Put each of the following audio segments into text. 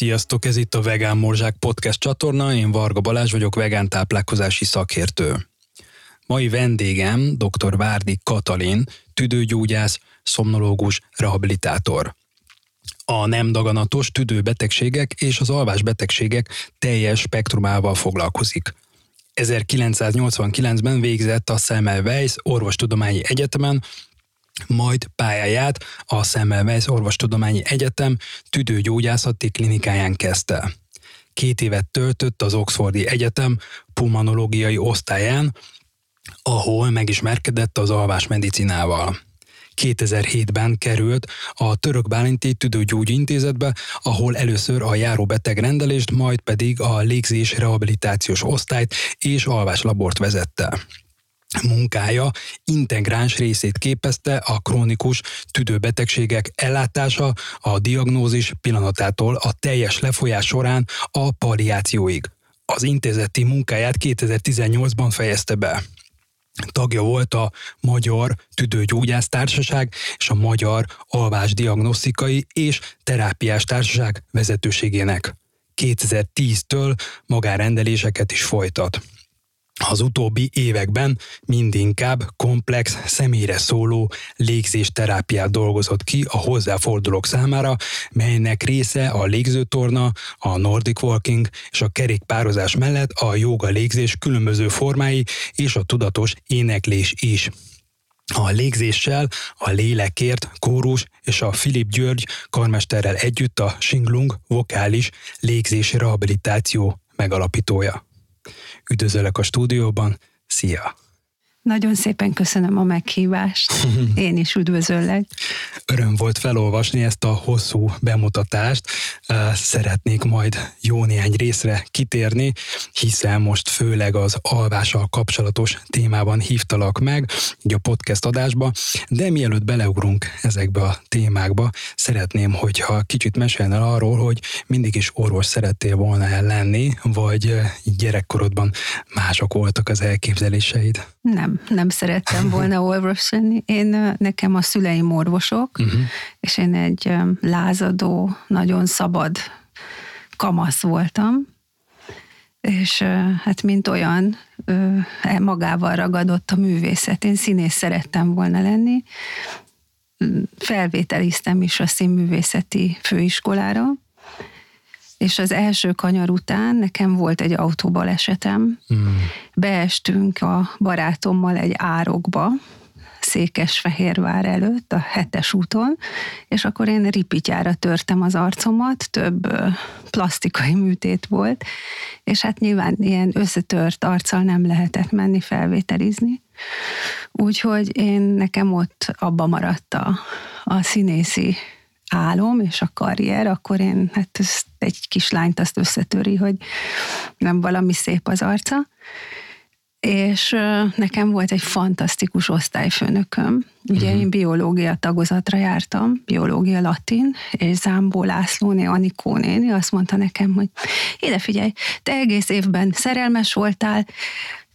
Sziasztok, ez itt a Vegán Morzsák podcast csatorna, én Varga Balázs vagyok, vegán táplálkozási szakértő. Mai vendégem dr. Várdi Katalin, tüdőgyógyász, szomnológus, rehabilitátor. A nem daganatos tüdőbetegségek és az alvásbetegségek teljes spektrumával foglalkozik. 1989-ben végzett a Semmelweis Orvostudományi Egyetemen, majd pályáját a Semmelweis Orvostudományi Egyetem tüdőgyógyászati klinikáján kezdte. Két évet töltött az Oxfordi Egyetem pulmonológiai osztályán, ahol megismerkedett az alvásmedicinával. 2007-ben került a Török Bálinti Tüdőgyógyintézetbe, ahol először a járóbeteg rendelést, majd pedig a légzés rehabilitációs osztályt és alváslabort vezette munkája integráns részét képezte a krónikus tüdőbetegségek ellátása a diagnózis pillanatától a teljes lefolyás során a palliációig. Az intézeti munkáját 2018-ban fejezte be. Tagja volt a Magyar Tüdőgyógyász Társaság és a Magyar Alvásdiagnosztikai és Terápiás Társaság vezetőségének. 2010-től magárendeléseket is folytat. Az utóbbi években mindinkább komplex, személyre szóló légzésterápiát dolgozott ki a hozzáfordulók számára, melynek része a légzőtorna, a Nordic Walking és a kerékpározás mellett a joga légzés különböző formái és a tudatos éneklés is. A légzéssel, a lélekért, kórus és a Filip György karmesterrel együtt a Singlung vokális légzési rehabilitáció megalapítója. Üdvözöllek a stúdióban, szia! Nagyon szépen köszönöm a meghívást. Én is üdvözöllek. Öröm volt felolvasni ezt a hosszú bemutatást. Szeretnék majd jó néhány részre kitérni, hiszen most főleg az alvással kapcsolatos témában hívtalak meg, így a podcast adásba, de mielőtt beleugrunk ezekbe a témákba, szeretném, hogyha kicsit mesélnél arról, hogy mindig is orvos szerettél volna lenni, vagy gyerekkorodban mások voltak az elképzeléseid? Nem, nem szerettem volna orvos lenni. Én, nekem a szüleim orvosok, uh-huh. és én egy lázadó, nagyon szabad kamasz voltam, és hát mint olyan e, magával ragadott a művészet. Én színész szerettem volna lenni, felvételiztem is a színművészeti főiskolára, és az első kanyar után nekem volt egy autóbalesetem. Mm. Beestünk a barátommal egy árokba, Székesfehérvár előtt, a hetes úton, és akkor én ripityára törtem az arcomat, több plastikai műtét volt, és hát nyilván ilyen összetört arccal nem lehetett menni felvételizni. Úgyhogy én nekem ott abba maradt a, a színészi álom és a karrier, akkor én hát ezt egy kislányt azt összetöri, hogy nem valami szép az arca. És nekem volt egy fantasztikus osztályfőnököm. Ugye uh-huh. én biológia tagozatra jártam, biológia latin, és Zámbó Lászlóné, Anikó néni azt mondta nekem, hogy ide figyelj, te egész évben szerelmes voltál,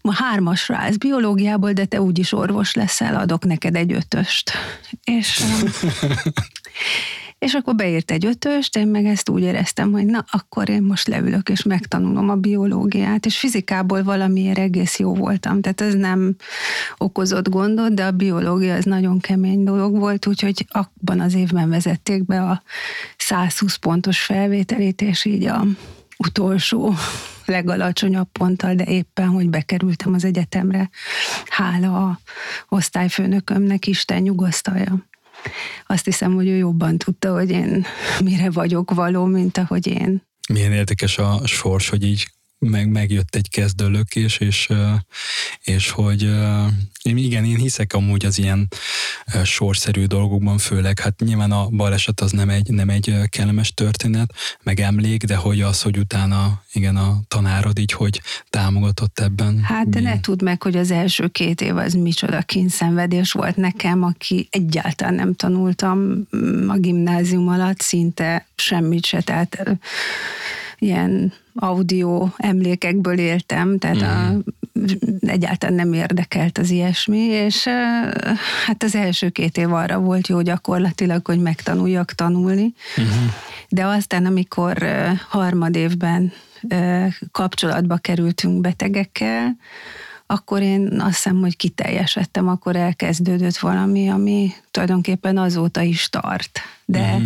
ma hármasra állsz biológiából, de te úgyis orvos leszel, adok neked egy ötöst. És És akkor beírt egy ötöst, én meg ezt úgy éreztem, hogy na, akkor én most leülök és megtanulom a biológiát, és fizikából valamiért egész jó voltam, tehát ez nem okozott gondot, de a biológia az nagyon kemény dolog volt, úgyhogy abban az évben vezették be a 120 pontos felvételét, és így a utolsó legalacsonyabb ponttal, de éppen, hogy bekerültem az egyetemre, hála a osztályfőnökömnek, Isten nyugasztalja azt hiszem, hogy ő jobban tudta, hogy én mire vagyok való, mint ahogy én. Milyen érdekes a sors, hogy így meg, megjött egy kezdőlökés, és, és hogy én igen, én hiszek amúgy az ilyen sorszerű dolgokban, főleg, hát nyilván a baleset az nem egy, nem egy kellemes történet, meg emlék, de hogy az, hogy utána, igen, a tanárod így, hogy támogatott ebben. Hát de ne tudd meg, hogy az első két év az micsoda kínszenvedés volt nekem, aki egyáltalán nem tanultam a gimnázium alatt, szinte semmit se, tehát ilyen audio emlékekből éltem, tehát a, mhm. egyáltalán nem érdekelt az ilyesmi, és hát az első két év arra volt jó gyakorlatilag, hogy megtanuljak tanulni, uh-huh. De aztán, amikor harmadévben kapcsolatba kerültünk betegekkel, akkor én azt hiszem, hogy kiteljesedtem, akkor elkezdődött valami, ami tulajdonképpen azóta is tart. De, mm.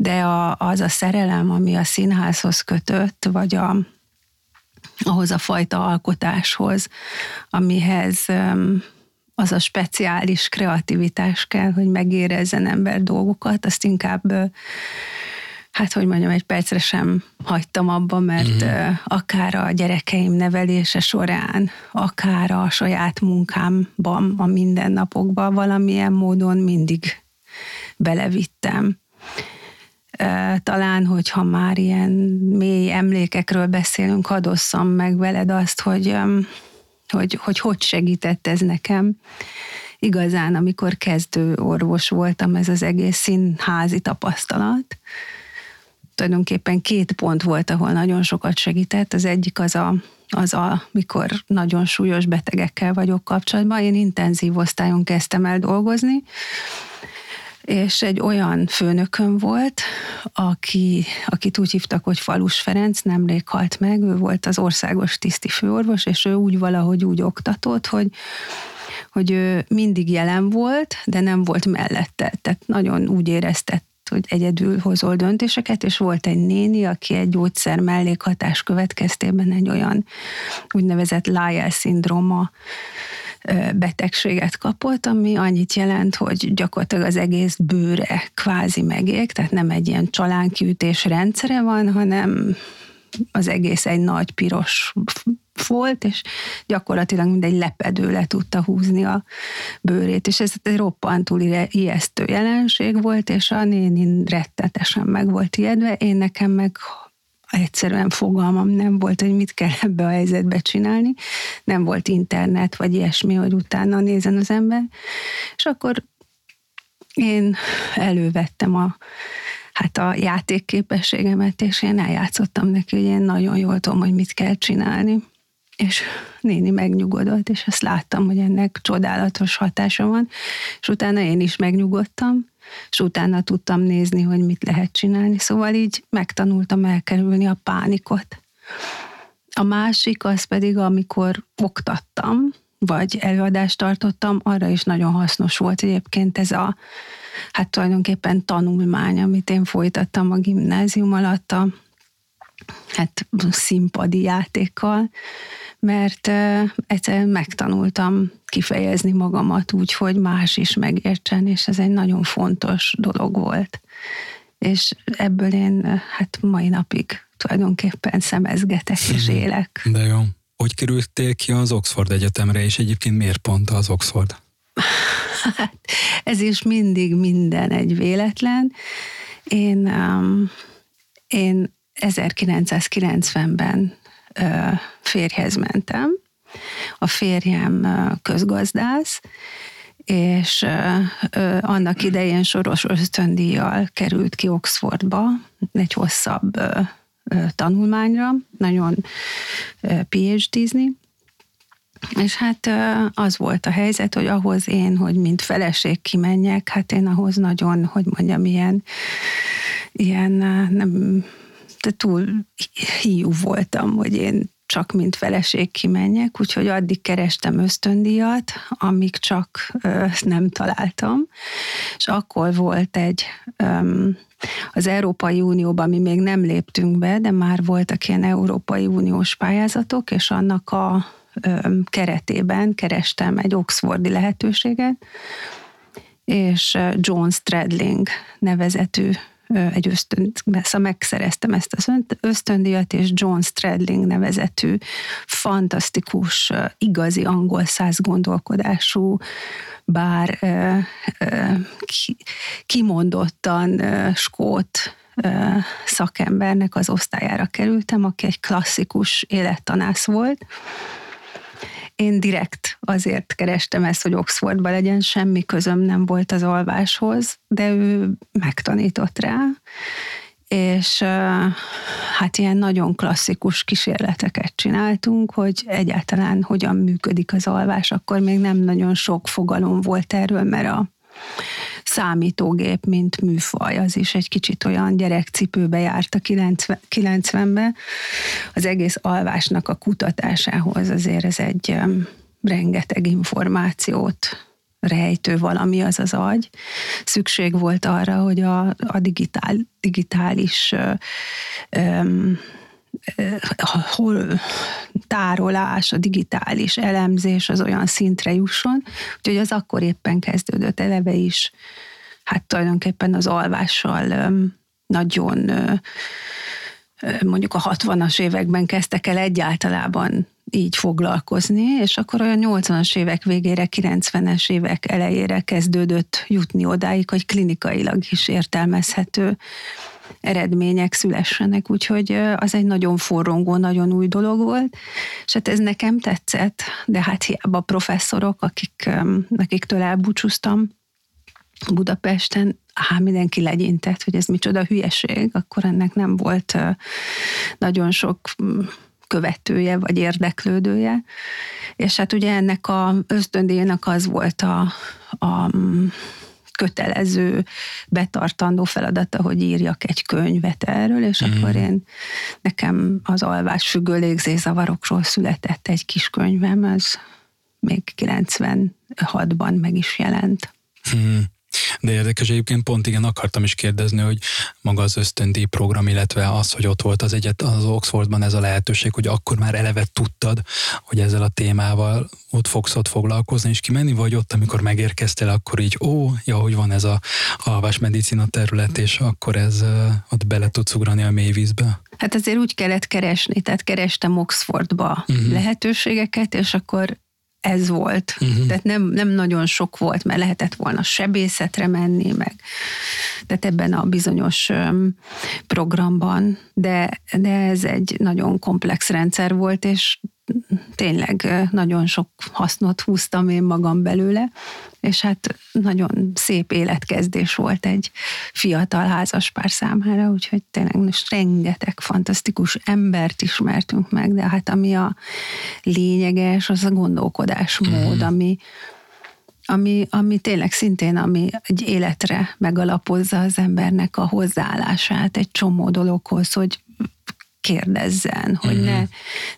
De a, az a szerelem, ami a színházhoz kötött, vagy a, ahhoz a fajta alkotáshoz, amihez az a speciális kreativitás kell, hogy megérezzen ember dolgokat, azt inkább hát hogy mondjam, egy percre sem hagytam abba, mert mm. akár a gyerekeim nevelése során, akár a saját munkámban, a mindennapokban valamilyen módon mindig belevittem. Talán, hogyha már ilyen mély emlékekről beszélünk, hadosszam meg veled azt, hogy hogy, hogy hogy segített ez nekem. Igazán, amikor kezdő orvos voltam, ez az egész színházi tapasztalat, tulajdonképpen két pont volt, ahol nagyon sokat segített. Az egyik az a, az a, mikor nagyon súlyos betegekkel vagyok kapcsolatban. Én intenzív osztályon kezdtem el dolgozni, és egy olyan főnököm volt, aki, akit úgy hívtak, hogy Falus Ferenc, nemrég halt meg, ő volt az országos tiszti főorvos, és ő úgy valahogy úgy oktatott, hogy hogy ő mindig jelen volt, de nem volt mellette. Tehát nagyon úgy érezte, hogy egyedül hozol döntéseket, és volt egy néni, aki egy gyógyszer mellékhatás következtében egy olyan úgynevezett Lyell szindróma betegséget kapott, ami annyit jelent, hogy gyakorlatilag az egész bőre kvázi megég, tehát nem egy ilyen csalánkiütés rendszere van, hanem az egész egy nagy piros volt, és gyakorlatilag mindegy lepedő le tudta húzni a bőrét, és ez egy roppantul ijesztő jelenség volt, és a néni rettetesen meg volt ijedve, én nekem meg egyszerűen fogalmam nem volt, hogy mit kell ebbe a helyzetbe csinálni. Nem volt internet, vagy ilyesmi, hogy utána nézen az ember. És akkor én elővettem a, hát a játékképességemet, és én eljátszottam neki, hogy én nagyon jól tudom, hogy mit kell csinálni. És néni megnyugodott, és azt láttam, hogy ennek csodálatos hatása van, és utána én is megnyugodtam, és utána tudtam nézni, hogy mit lehet csinálni. Szóval így megtanultam elkerülni a pánikot. A másik az pedig, amikor oktattam, vagy előadást tartottam, arra is nagyon hasznos volt egyébként ez a, hát tulajdonképpen tanulmány, amit én folytattam a gimnázium alatt a hát színpadi játékkal, mert egyszerűen megtanultam kifejezni magamat úgy, hogy más is megértsen, és ez egy nagyon fontos dolog volt. És ebből én hát mai napig tulajdonképpen szemezgetek és mhm. élek. De jó. Hogy kerültél ki az Oxford Egyetemre, és egyébként miért pont az Oxford? Hát, ez is mindig minden egy véletlen. Én, um, én 1990-ben férjhez mentem. A férjem közgazdász, és annak idején soros ösztöndíjjal került ki Oxfordba egy hosszabb tanulmányra, nagyon PhD-zni, és hát az volt a helyzet, hogy ahhoz én, hogy mint feleség kimenjek, hát én ahhoz nagyon, hogy mondjam, ilyen, ilyen nem, túl hiú voltam, hogy én csak mint feleség kimenjek, úgyhogy addig kerestem ösztöndíjat, amíg csak ö, nem találtam. És akkor volt egy ö, az Európai Unióban mi még nem léptünk be, de már voltak ilyen Európai Uniós pályázatok, és annak a ö, keretében kerestem egy oxfordi lehetőséget, és John Stradling nevezetű egy ösztönt, szóval megszereztem ezt az ösztöndíjat, és John Stradling nevezetű fantasztikus, igazi angol száz gondolkodású, bár kimondottan skót szakembernek az osztályára kerültem, aki egy klasszikus élettanász volt, én direkt azért kerestem ezt, hogy Oxfordba legyen, semmi közöm nem volt az alváshoz, de ő megtanított rá, és hát ilyen nagyon klasszikus kísérleteket csináltunk, hogy egyáltalán hogyan működik az alvás, akkor még nem nagyon sok fogalom volt erről, mert a számítógép, mint műfaj, az is egy kicsit olyan gyerekcipőbe járt a 90, 90-ben. Az egész alvásnak a kutatásához azért ez egy rengeteg információt rejtő valami az az agy. Szükség volt arra, hogy a, a digitál, digitális um, hol tárolás, a digitális elemzés az olyan szintre jusson, úgyhogy az akkor éppen kezdődött eleve is, hát tulajdonképpen az alvással nagyon mondjuk a 60-as években kezdtek el egyáltalában így foglalkozni, és akkor olyan 80-as évek végére, 90-es évek elejére kezdődött jutni odáig, hogy klinikailag is értelmezhető eredmények szülessenek, úgyhogy az egy nagyon forrongó, nagyon új dolog volt, és hát ez nekem tetszett, de hát hiába professzorok, akik, akiktől elbúcsúztam Budapesten, hát mindenki legyintett, hogy ez micsoda hülyeség, akkor ennek nem volt nagyon sok követője vagy érdeklődője. És hát ugye ennek a ösztöndíjnak az volt a, a kötelező, betartandó feladata, hogy írjak egy könyvet erről, és mm. akkor én nekem az alvás függő légzézavarokról született egy kis könyvem, ez még 96-ban meg is jelent. Mm. De érdekes egyébként pont igen akartam is kérdezni, hogy maga az ösztöndíj program, illetve az, hogy ott volt az egyet az Oxfordban ez a lehetőség, hogy akkor már eleve tudtad, hogy ezzel a témával ott fogsz ott foglalkozni és kimenni, vagy ott, amikor megérkeztél, akkor így, ó, ja, hogy van ez a medicina terület, és akkor ez ott bele tudsz ugrani a mély vízbe? Hát azért úgy kellett keresni, tehát kerestem Oxfordba uh-huh. lehetőségeket, és akkor ez volt. Uh-huh. Tehát nem, nem nagyon sok volt, mert lehetett volna sebészetre menni, meg tehát ebben a bizonyos programban, de, de ez egy nagyon komplex rendszer volt, és tényleg nagyon sok hasznot húztam én magam belőle, és hát nagyon szép életkezdés volt egy fiatal házaspár számára, úgyhogy tényleg most rengeteg fantasztikus embert ismertünk meg, de hát ami a lényeges, az a gondolkodásmód, mm. ami, ami, ami tényleg szintén, ami egy életre megalapozza az embernek a hozzáállását egy csomó dologhoz, hogy kérdezzen, hogy mm-hmm. ne,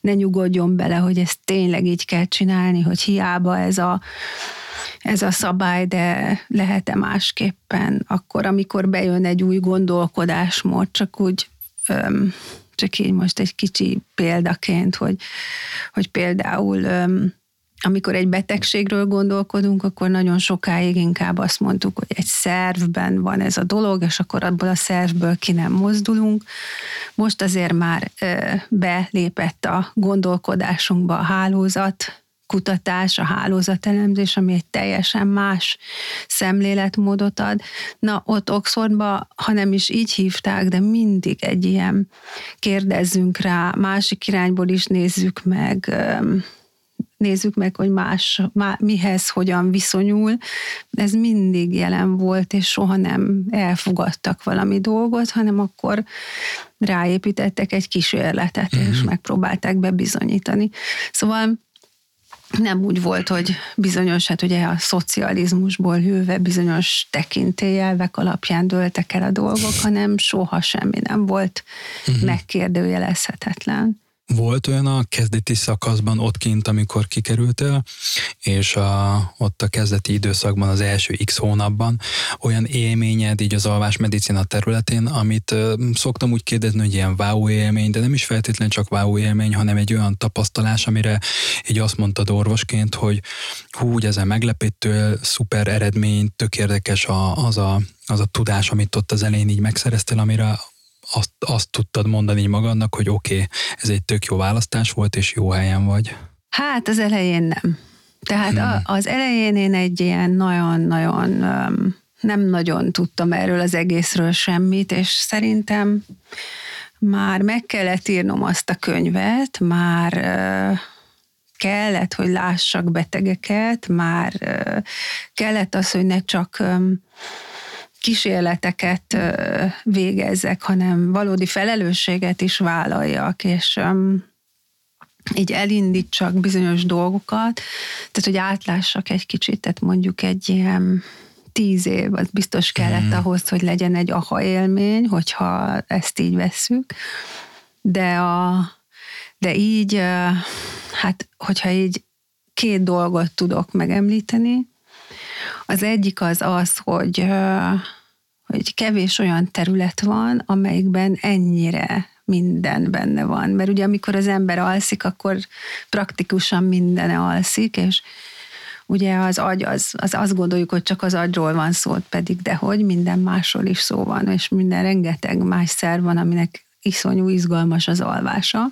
ne nyugodjon bele, hogy ezt tényleg így kell csinálni, hogy hiába ez a ez a szabály, de lehet-e másképpen, akkor, amikor bejön egy új gondolkodásmód, csak úgy öm, csak így most egy kicsi példaként, hogy, hogy például öm, amikor egy betegségről gondolkodunk, akkor nagyon sokáig inkább azt mondtuk, hogy egy szervben van ez a dolog, és akkor abból a szervből ki nem mozdulunk. Most azért már belépett a gondolkodásunkba a hálózat, kutatás, a hálózatelemzés, ami egy teljesen más szemléletmódot ad. Na, ott Oxfordba, ha nem is így hívták, de mindig egy ilyen kérdezzünk rá, másik irányból is nézzük meg, nézzük meg, hogy más, má, mihez hogyan viszonyul. Ez mindig jelen volt, és soha nem elfogadtak valami dolgot, hanem akkor ráépítettek egy kísérletet, mm-hmm. és mhm. megpróbálták bebizonyítani. Szóval nem úgy volt, hogy bizonyos, hát ugye a szocializmusból jöve bizonyos tekintélyelvek alapján dőltek el a dolgok, hanem soha semmi nem volt uh-huh. megkérdőjelezhetetlen. Volt olyan a kezdeti szakaszban ott kint, amikor kikerültél, és a, ott a kezdeti időszakban, az első x hónapban olyan élményed így az alvás medicina területén, amit ö, szoktam úgy kérdezni, hogy ilyen wow élmény, de nem is feltétlenül csak wow élmény, hanem egy olyan tapasztalás, amire így azt mondtad orvosként, hogy hú, ezen meglepítő, szuper eredmény, tök érdekes a, az, a, az a tudás, amit ott az elején így megszereztél, amire azt, azt tudtad mondani magadnak, hogy oké, okay, ez egy tök jó választás volt, és jó helyen vagy? Hát az elején nem. Tehát hmm. a, az elején én egy ilyen nagyon-nagyon nem nagyon tudtam erről az egészről semmit, és szerintem már meg kellett írnom azt a könyvet, már kellett, hogy lássak betegeket, már kellett az, hogy ne csak kísérleteket végezzek, hanem valódi felelősséget is vállaljak, és így elindítsak bizonyos dolgokat, tehát hogy átlássak egy kicsit, tehát mondjuk egy ilyen tíz év, az biztos kellett mm. ahhoz, hogy legyen egy aha élmény, hogyha ezt így vesszük. De, a, de így, hát hogyha így két dolgot tudok megemlíteni, az egyik az az, hogy, hogy kevés olyan terület van, amelyikben ennyire minden benne van. Mert ugye amikor az ember alszik, akkor praktikusan minden alszik, és ugye az agy, az, az azt gondoljuk, hogy csak az agyról van szó, pedig dehogy minden másról is szó van, és minden rengeteg más szer van, aminek iszonyú izgalmas az alvása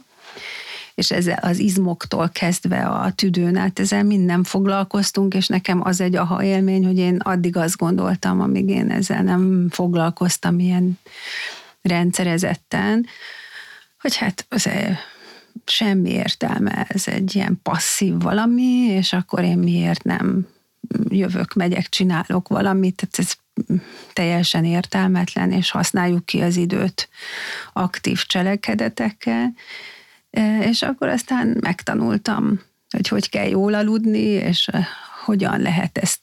és ezzel az izmoktól kezdve a tüdőn át, ezzel minden foglalkoztunk, és nekem az egy aha élmény, hogy én addig azt gondoltam, amíg én ezzel nem foglalkoztam ilyen rendszerezetten, hogy hát az semmi értelme, ez egy ilyen passzív valami, és akkor én miért nem jövök, megyek, csinálok valamit, tehát ez teljesen értelmetlen, és használjuk ki az időt aktív cselekedetekkel, és akkor aztán megtanultam, hogy hogy kell jól aludni, és hogyan lehet ezt,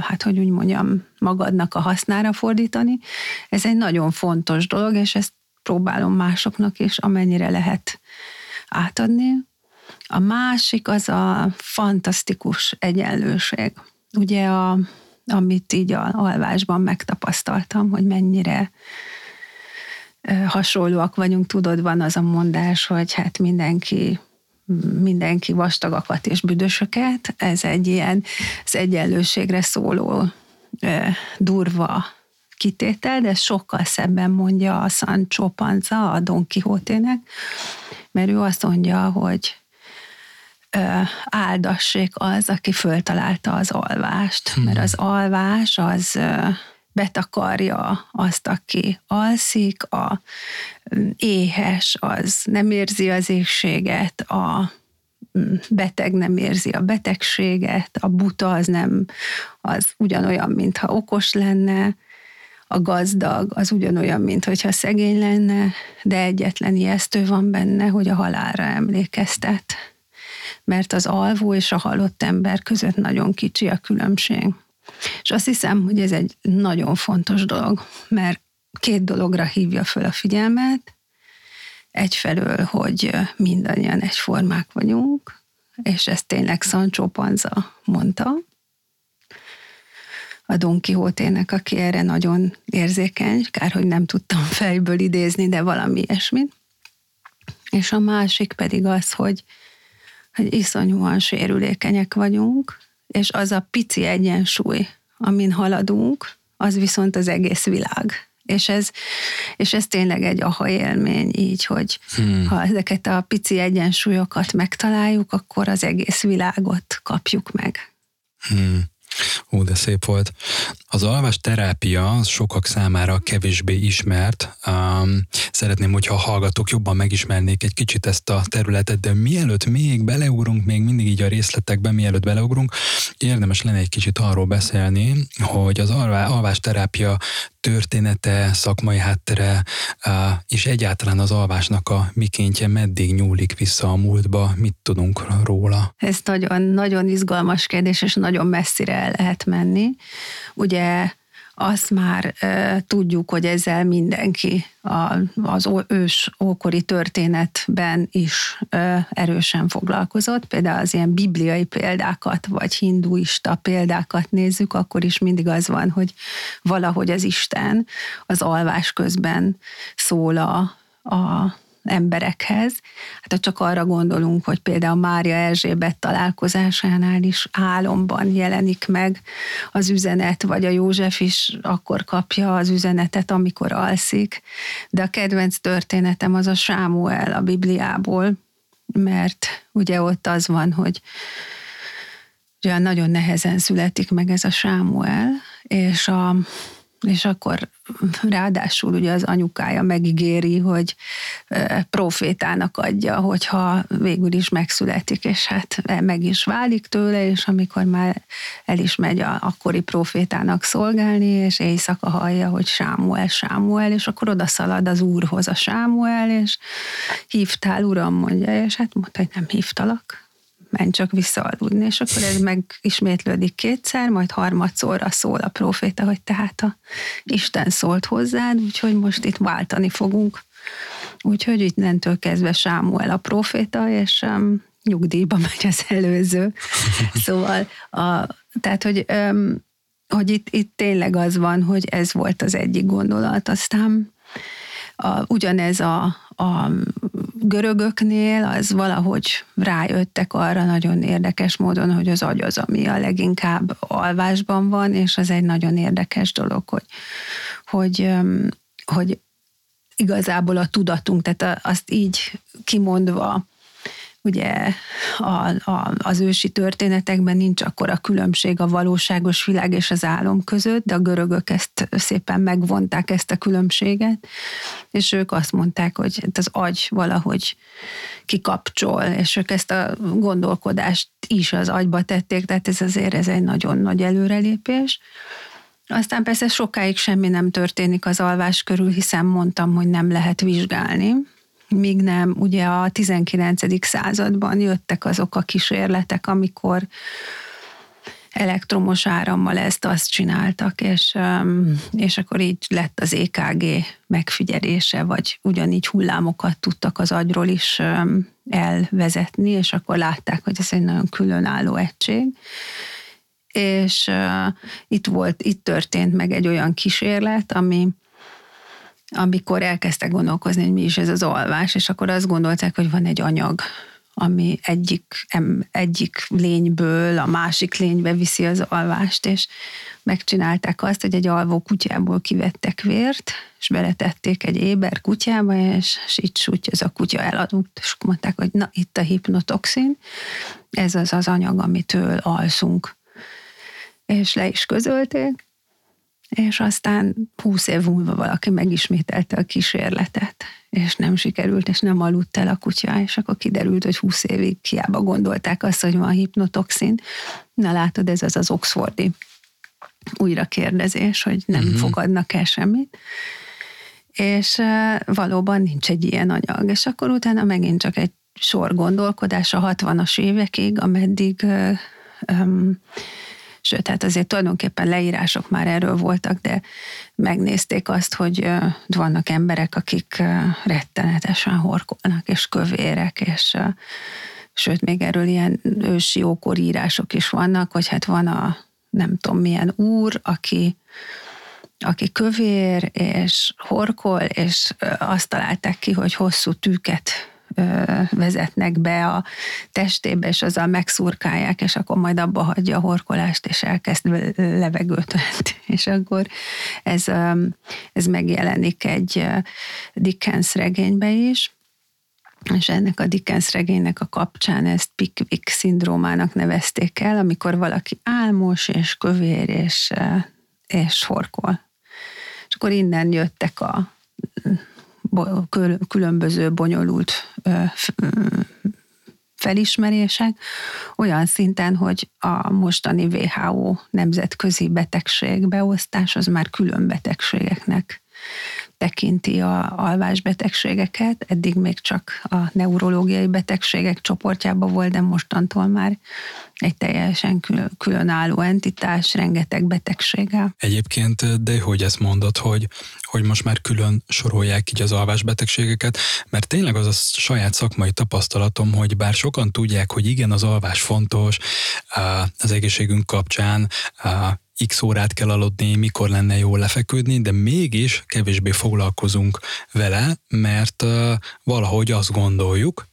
hát hogy úgy mondjam, magadnak a hasznára fordítani. Ez egy nagyon fontos dolog, és ezt próbálom másoknak is, amennyire lehet átadni. A másik az a fantasztikus egyenlőség. Ugye, a, amit így a alvásban megtapasztaltam, hogy mennyire hasonlóak vagyunk, tudod, van az a mondás, hogy hát mindenki mindenki vastagakat és büdösöket, ez egy ilyen az egyenlőségre szóló durva kitétel, de sokkal szebben mondja a Sancho Panza, a Don Quixote-nek, mert ő azt mondja, hogy áldassék az, aki föltalálta az alvást, mert az alvás az betakarja azt, aki alszik, a éhes az nem érzi az éhséget, a beteg nem érzi a betegséget, a buta az nem, az ugyanolyan, mintha okos lenne, a gazdag az ugyanolyan, mintha szegény lenne, de egyetlen ijesztő van benne, hogy a halálra emlékeztet. Mert az alvó és a halott ember között nagyon kicsi a különbség. És azt hiszem, hogy ez egy nagyon fontos dolog, mert két dologra hívja föl a figyelmet. Egyfelől, hogy mindannyian egyformák vagyunk, és ezt tényleg Sancho Panza mondta, a Don Quixote-nek, aki erre nagyon érzékeny, kár, hogy nem tudtam fejből idézni, de valami ilyesmit. És a másik pedig az, hogy, hogy iszonyúan sérülékenyek vagyunk, és az a pici egyensúly, amin haladunk, az viszont az egész világ. És ez, és ez tényleg egy aha élmény így, hogy hmm. ha ezeket a pici egyensúlyokat megtaláljuk, akkor az egész világot kapjuk meg. Hmm. Ó, de szép volt. Az alvás terápia sokak számára kevésbé ismert. Um, szeretném, hogyha a hallgatók jobban megismernék egy kicsit ezt a területet, de mielőtt még beleugrunk, még mindig így a részletekben, mielőtt beleugrunk, érdemes lenne egy kicsit arról beszélni, hogy az alvás terápia története, szakmai háttere, és egyáltalán az alvásnak a mikéntje meddig nyúlik vissza a múltba, mit tudunk róla? Ez nagyon, nagyon izgalmas kérdés, és nagyon messzire el lehet menni. Ugye azt már e, tudjuk, hogy ezzel mindenki a, az ős ókori történetben is e, erősen foglalkozott. Például az ilyen bibliai példákat, vagy hinduista példákat nézzük, akkor is mindig az van, hogy valahogy az Isten az alvás közben szól a, a emberekhez. Hát ha csak arra gondolunk, hogy például Mária Erzsébet találkozásánál is álomban jelenik meg az üzenet, vagy a József is akkor kapja az üzenetet, amikor alszik. De a kedvenc történetem az a Sámuel a Bibliából, mert ugye ott az van, hogy ugye nagyon nehezen születik meg ez a Sámuel, és a és akkor ráadásul ugye az anyukája megígéri, hogy profétának adja, hogyha végül is megszületik, és hát meg is válik tőle, és amikor már el is megy a akkori profétának szolgálni, és éjszaka hallja, hogy Sámuel, Sámuel, és akkor oda szalad az úrhoz a Sámuel, és hívtál, uram, mondja, és hát mondta, hogy nem hívtalak, menj csak vissza aludni, és akkor ez megismétlődik kétszer, majd harmadszorra szól a proféta, hogy tehát a Isten szólt hozzád, úgyhogy most itt váltani fogunk. Úgyhogy innentől kezdve Sámuel a proféta, és um, nyugdíjba megy az előző. Szóval, a, tehát, hogy, um, hogy itt, itt tényleg az van, hogy ez volt az egyik gondolat, aztán a, ugyanez a, a görögöknél, az valahogy rájöttek arra nagyon érdekes módon, hogy az agy az, ami a leginkább alvásban van, és az egy nagyon érdekes dolog, hogy, hogy, hogy igazából a tudatunk, tehát azt így kimondva ugye a, a, az ősi történetekben nincs akkora különbség a valóságos világ és az álom között, de a görögök ezt szépen megvonták ezt a különbséget, és ők azt mondták, hogy az agy valahogy kikapcsol, és ők ezt a gondolkodást is az agyba tették, tehát ez azért ez egy nagyon nagy előrelépés. Aztán persze sokáig semmi nem történik az alvás körül, hiszen mondtam, hogy nem lehet vizsgálni, míg nem, ugye a 19. században jöttek azok a kísérletek, amikor elektromos árammal ezt azt csináltak, és, és akkor így lett az EKG megfigyelése, vagy ugyanígy hullámokat tudtak az agyról is elvezetni, és akkor látták, hogy ez egy nagyon különálló egység. És uh, itt volt, itt történt meg egy olyan kísérlet, ami amikor elkezdtek gondolkozni, hogy mi is ez az alvás, és akkor azt gondolták, hogy van egy anyag, ami egyik, egyik lényből a másik lénybe viszi az alvást, és megcsinálták azt, hogy egy alvó kutyából kivettek vért, és beletették egy éber kutyába, és, és így súgy, ez a kutya eladudt, és mondták, hogy na, itt a hipnotoxin, ez az az anyag, amitől alszunk. És le is közölték, és aztán húsz év múlva valaki megismételte a kísérletet, és nem sikerült, és nem aludt el a kutya, és akkor kiderült, hogy húsz évig hiába gondolták azt, hogy van hipnotoxin. Na látod, ez az az oxfordi újrakérdezés, hogy nem uh-huh. fogadnak el semmit. És valóban nincs egy ilyen anyag. És akkor utána megint csak egy sor gondolkodás a 60-as évekig, ameddig um, Sőt, hát azért tulajdonképpen leírások már erről voltak, de megnézték azt, hogy vannak emberek, akik rettenetesen horkolnak, és kövérek, és sőt, még erről ilyen ősi írások is vannak, hogy hát van a nem tudom milyen úr, aki aki kövér és horkol, és azt találták ki, hogy hosszú tűket vezetnek be a testébe, és azzal megszurkálják, és akkor majd abba hagyja a horkolást, és elkezd levegőt venni. És akkor ez, ez megjelenik egy Dickens regénybe is, és ennek a Dickens regénynek a kapcsán ezt Pickwick szindrómának nevezték el, amikor valaki álmos és kövér és, és horkol. És akkor innen jöttek a különböző bonyolult felismerések, olyan szinten, hogy a mostani WHO nemzetközi betegségbeosztás az már külön betegségeknek tekinti a alvásbetegségeket, eddig még csak a neurológiai betegségek csoportjában volt, de mostantól már egy teljesen különálló entitás, rengeteg betegséggel. Egyébként, de hogy ezt mondod, hogy, hogy most már külön sorolják így az alvásbetegségeket, mert tényleg az a saját szakmai tapasztalatom, hogy bár sokan tudják, hogy igen, az alvás fontos az egészségünk kapcsán, x órát kell aludni, mikor lenne jó lefeküdni, de mégis kevésbé foglalkozunk vele, mert valahogy azt gondoljuk,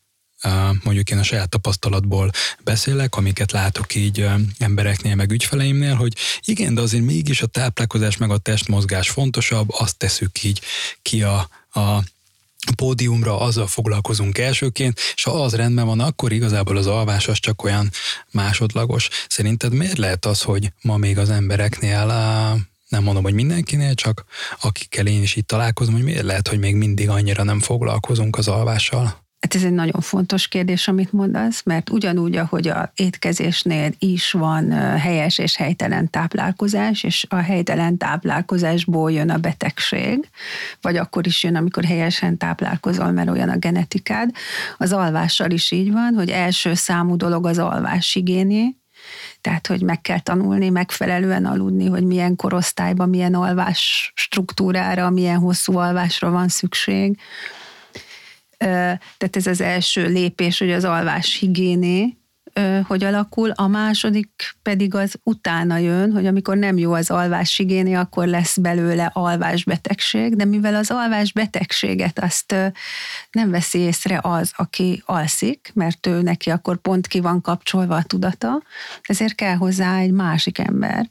mondjuk én a saját tapasztalatból beszélek, amiket látok így embereknél, meg ügyfeleimnél, hogy igen, de azért mégis a táplálkozás meg a testmozgás fontosabb, azt teszük így ki a, a pódiumra, azzal foglalkozunk elsőként, és ha az rendben van, akkor igazából az alvás az csak olyan másodlagos. Szerinted miért lehet az, hogy ma még az embereknél nem mondom, hogy mindenkinél, csak akikkel én is itt találkozom, hogy miért lehet, hogy még mindig annyira nem foglalkozunk az alvással? Hát ez egy nagyon fontos kérdés, amit mondasz, mert ugyanúgy, ahogy a étkezésnél is van helyes és helytelen táplálkozás, és a helytelen táplálkozásból jön a betegség, vagy akkor is jön, amikor helyesen táplálkozol, mert olyan a genetikád. Az alvással is így van, hogy első számú dolog az alvás igényé, tehát, hogy meg kell tanulni, megfelelően aludni, hogy milyen korosztályban, milyen alvás struktúrára, milyen hosszú alvásra van szükség tehát ez az első lépés, hogy az alvás higiéné, hogy alakul, a második pedig az utána jön, hogy amikor nem jó az alvás higiéné, akkor lesz belőle alvásbetegség, de mivel az alvásbetegséget azt nem veszi észre az, aki alszik, mert ő neki akkor pont ki van kapcsolva a tudata, ezért kell hozzá egy másik ember,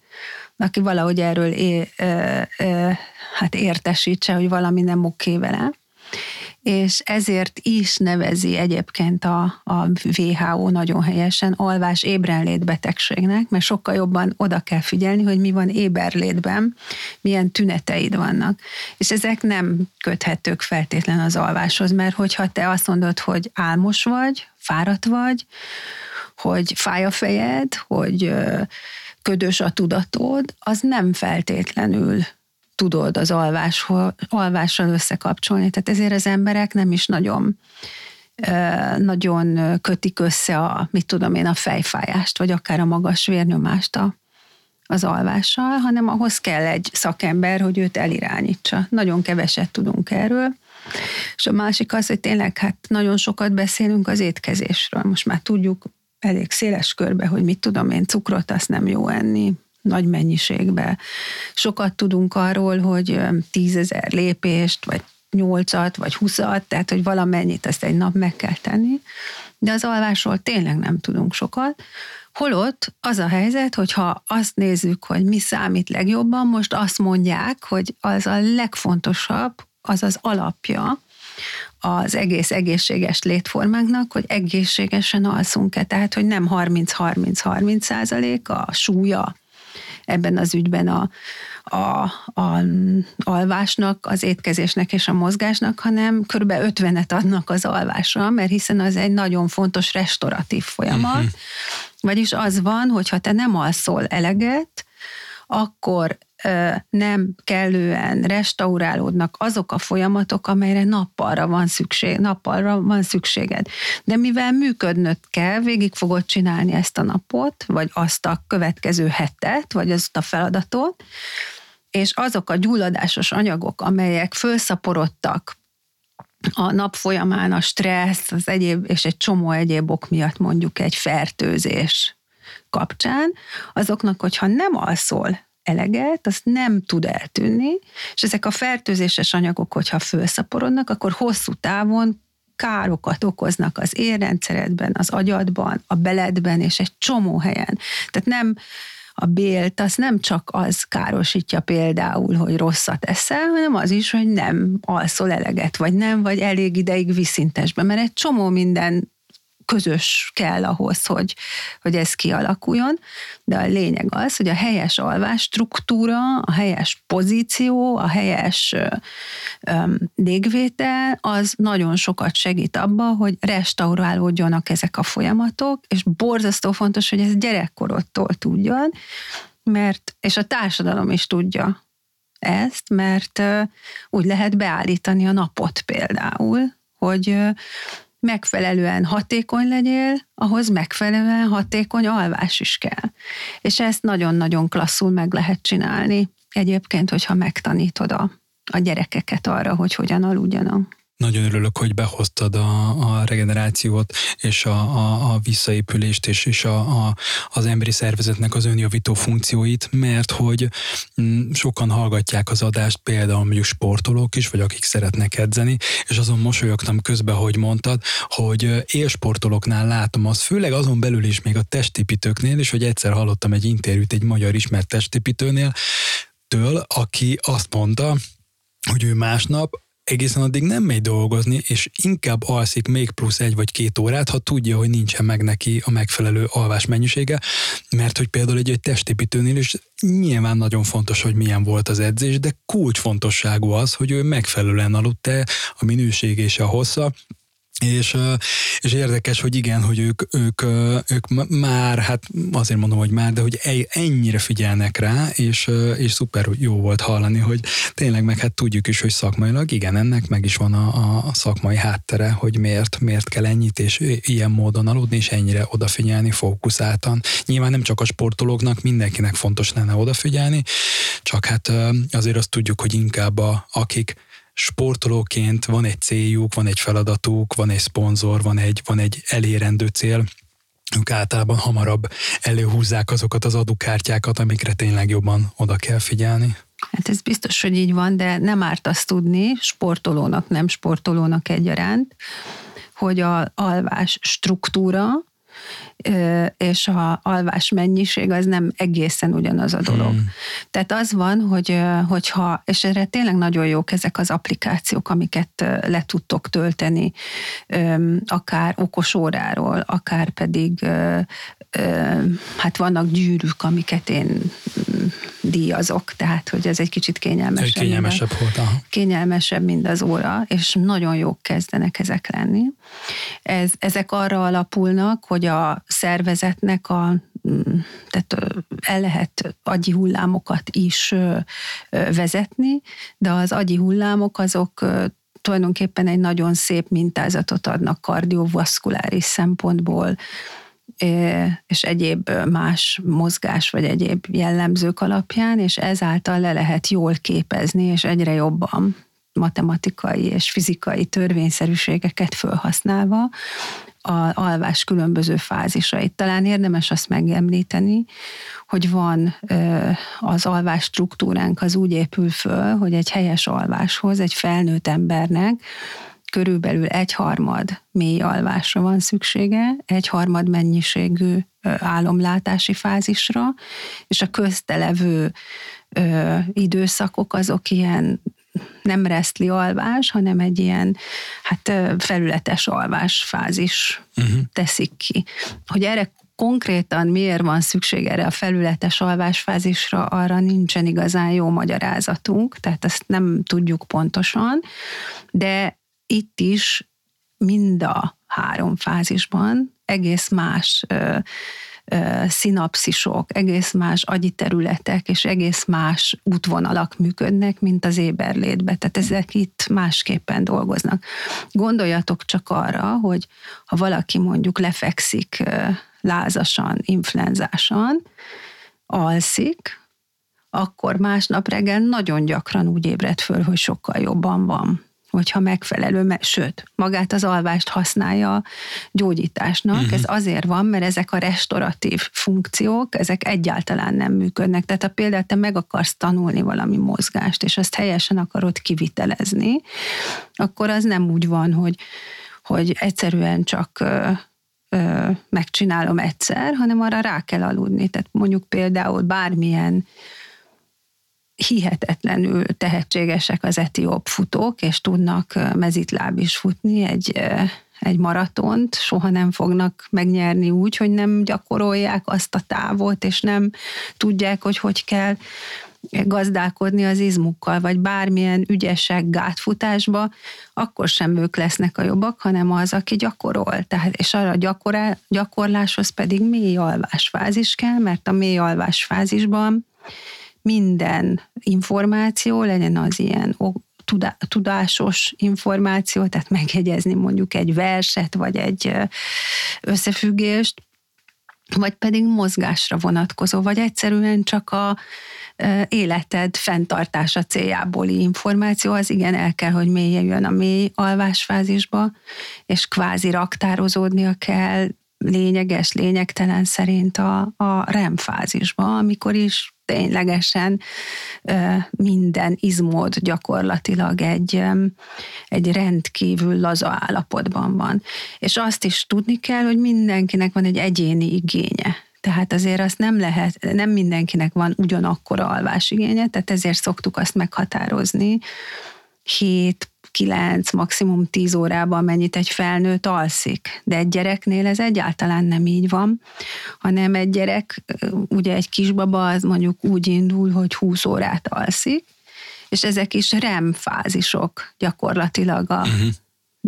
aki valahogy erről é, ö, ö, hát értesítse, hogy valami nem oké vele és ezért is nevezi egyébként a, a WHO nagyon helyesen alvás ébrenlét betegségnek, mert sokkal jobban oda kell figyelni, hogy mi van éberlétben, milyen tüneteid vannak. És ezek nem köthetők feltétlen az alváshoz, mert hogyha te azt mondod, hogy álmos vagy, fáradt vagy, hogy fáj a fejed, hogy ködös a tudatod, az nem feltétlenül tudod az alvás, alvással összekapcsolni. Tehát ezért az emberek nem is nagyon nagyon kötik össze a, mit tudom én, a fejfájást, vagy akár a magas vérnyomást a, az alvással, hanem ahhoz kell egy szakember, hogy őt elirányítsa. Nagyon keveset tudunk erről. És a másik az, hogy tényleg hát nagyon sokat beszélünk az étkezésről. Most már tudjuk elég széles körbe, hogy mit tudom én, cukrot azt nem jó enni, nagy mennyiségbe. Sokat tudunk arról, hogy tízezer lépést, vagy nyolcat, vagy huszat, tehát hogy valamennyit ezt egy nap meg kell tenni, de az alvásról tényleg nem tudunk sokat. Holott az a helyzet, hogyha azt nézzük, hogy mi számít legjobban, most azt mondják, hogy az a legfontosabb, az az alapja az egész egészséges létformánknak, hogy egészségesen alszunk-e, tehát hogy nem 30-30-30 százalék a súlya ebben az ügyben a, a, a alvásnak, az étkezésnek és a mozgásnak, hanem kb. 50-et adnak az alvásra, mert hiszen az egy nagyon fontos restauratív folyamat. Uh-huh. Vagyis az van, hogyha te nem alszol eleget, akkor nem kellően restaurálódnak azok a folyamatok, amelyre nappalra van szükség, nappalra van szükséged. De mivel működnöd kell, végig fogod csinálni ezt a napot, vagy azt a következő hetet, vagy azt a feladatot, és azok a gyulladásos anyagok, amelyek felszaporodtak a nap folyamán a stressz, az egyéb, és egy csomó egyéb ok miatt mondjuk egy fertőzés kapcsán, azoknak, hogyha nem alszol eleget, az nem tud eltűnni, és ezek a fertőzéses anyagok, hogyha felszaporodnak, akkor hosszú távon károkat okoznak az érrendszeredben, az agyadban, a beledben és egy csomó helyen. Tehát nem a bélt, az nem csak az károsítja például, hogy rosszat eszel, hanem az is, hogy nem alszol eleget, vagy nem, vagy elég ideig viszintesbe, mert egy csomó minden közös kell ahhoz, hogy, hogy ez kialakuljon, de a lényeg az, hogy a helyes alvás struktúra, a helyes pozíció, a helyes öm, légvétel, az nagyon sokat segít abba, hogy restaurálódjanak ezek a folyamatok, és borzasztó fontos, hogy ez gyerekkorodtól tudjon, mert, és a társadalom is tudja ezt, mert úgy lehet beállítani a napot például, hogy megfelelően hatékony legyél, ahhoz megfelelően hatékony alvás is kell. És ezt nagyon-nagyon klasszul meg lehet csinálni egyébként, hogyha megtanítod a, a gyerekeket arra, hogy hogyan aludjanak. Nagyon örülök, hogy behoztad a, a regenerációt és a, a, a visszaépülést és, és a, a, az emberi szervezetnek az önjavító funkcióit, mert hogy mm, sokan hallgatják az adást, például mondjuk sportolók is, vagy akik szeretnek edzeni, és azon mosolyogtam közben, hogy mondtad, hogy élsportolóknál látom azt, főleg azon belül is még a testépítőknél, és hogy egyszer hallottam egy interjút egy magyar ismert testépítőnél, től, aki azt mondta, hogy ő másnap egészen addig nem megy dolgozni, és inkább alszik még plusz egy vagy két órát, ha tudja, hogy nincsen meg neki a megfelelő alvás mennyisége, mert hogy például egy, egy testépítőnél is nyilván nagyon fontos, hogy milyen volt az edzés, de kulcsfontosságú az, hogy ő megfelelően aludt-e a minőség és a hossza, És, és érdekes, hogy igen, hogy ők, ők, ők már, hát azért mondom, hogy már, de hogy ennyire figyelnek rá, és, és szuper jó volt hallani, hogy tényleg meg hát tudjuk is, hogy szakmailag igen, ennek meg is van a, a szakmai háttere, hogy miért, miért kell ennyit és ilyen módon aludni, és ennyire odafigyelni fókuszáltan. Nyilván nem csak a sportolóknak, mindenkinek fontos lenne odafigyelni, csak hát azért azt tudjuk, hogy inkább a, akik sportolóként van egy céljuk, van egy feladatuk, van egy szponzor, van egy, van egy elérendő cél, ők általában hamarabb előhúzzák azokat az adókártyákat, amikre tényleg jobban oda kell figyelni. Hát ez biztos, hogy így van, de nem árt azt tudni, sportolónak, nem sportolónak egyaránt, hogy a alvás struktúra és a alvás mennyiség az nem egészen ugyanaz a dolog. Hmm. Tehát az van, hogy hogyha, és erre tényleg nagyon jók ezek az applikációk, amiket le tudtok tölteni, akár okos óráról, akár pedig hát vannak gyűrűk, amiket én díjazok, tehát hogy ez egy kicsit kényelmesebb. Egy kényelmesebb volt. Aha. Kényelmesebb, mint az óra, és nagyon jók kezdenek ezek lenni. Ez, ezek arra alapulnak, hogy a szervezetnek a mm, tehát el lehet agyi hullámokat is vezetni, de az agyi hullámok azok tulajdonképpen egy nagyon szép mintázatot adnak kardiovaszkuláris szempontból, és egyéb más mozgás vagy egyéb jellemzők alapján, és ezáltal le lehet jól képezni, és egyre jobban matematikai és fizikai törvényszerűségeket felhasználva a alvás különböző fázisait. Talán érdemes azt megemlíteni, hogy van az alvás struktúránk az úgy épül föl, hogy egy helyes alváshoz egy felnőtt embernek körülbelül egyharmad mély alvásra van szüksége, egyharmad mennyiségű álomlátási fázisra, és a köztelevő ö, időszakok azok ilyen nem resztli alvás, hanem egy ilyen hát felületes alvás fázis uh-huh. teszik ki. Hogy erre konkrétan miért van szükség erre a felületes alvásfázisra, arra nincsen igazán jó magyarázatunk, tehát ezt nem tudjuk pontosan, de itt is mind a három fázisban egész más ö, ö, szinapszisok, egész más agyi területek és egész más útvonalak működnek, mint az éberlétbe. Tehát ezek itt másképpen dolgoznak. Gondoljatok csak arra, hogy ha valaki mondjuk lefekszik ö, lázasan, influenzásan, alszik, akkor másnap reggel nagyon gyakran úgy ébred föl, hogy sokkal jobban van hogyha megfelelő, sőt, magát az alvást használja gyógyításnak. Uh-huh. Ez azért van, mert ezek a restauratív funkciók, ezek egyáltalán nem működnek. Tehát ha például te meg akarsz tanulni valami mozgást, és azt helyesen akarod kivitelezni, akkor az nem úgy van, hogy, hogy egyszerűen csak megcsinálom egyszer, hanem arra rá kell aludni. Tehát mondjuk például bármilyen hihetetlenül tehetségesek az etióp futók, és tudnak mezitláb is futni egy, egy maratont, soha nem fognak megnyerni úgy, hogy nem gyakorolják azt a távot, és nem tudják, hogy hogy kell gazdálkodni az izmukkal, vagy bármilyen ügyesek gátfutásba, akkor sem ők lesznek a jobbak, hanem az, aki gyakorol. Tehát, és arra gyakorál, gyakorláshoz pedig mély alvásfázis kell, mert a mély alvásfázisban minden információ, legyen az ilyen tudásos információ, tehát megjegyezni mondjuk egy verset, vagy egy összefüggést, vagy pedig mozgásra vonatkozó, vagy egyszerűen csak a életed fenntartása céljáboli információ, az igen el kell, hogy jön a mély alvásfázisba, és kvázi raktározódnia kell lényeges, lényegtelen szerint a, a REM fázisba, amikor is ténylegesen minden izmód gyakorlatilag egy, egy rendkívül laza állapotban van. És azt is tudni kell, hogy mindenkinek van egy egyéni igénye. Tehát azért azt nem lehet, nem mindenkinek van ugyanakkora alvásigénye, tehát ezért szoktuk azt meghatározni, 7 9, maximum 10 órában mennyit egy felnőtt alszik. De egy gyereknél ez egyáltalán nem így van, hanem egy gyerek, ugye egy kisbaba az mondjuk úgy indul, hogy 20 órát alszik, és ezek is REM fázisok gyakorlatilag a, uh-huh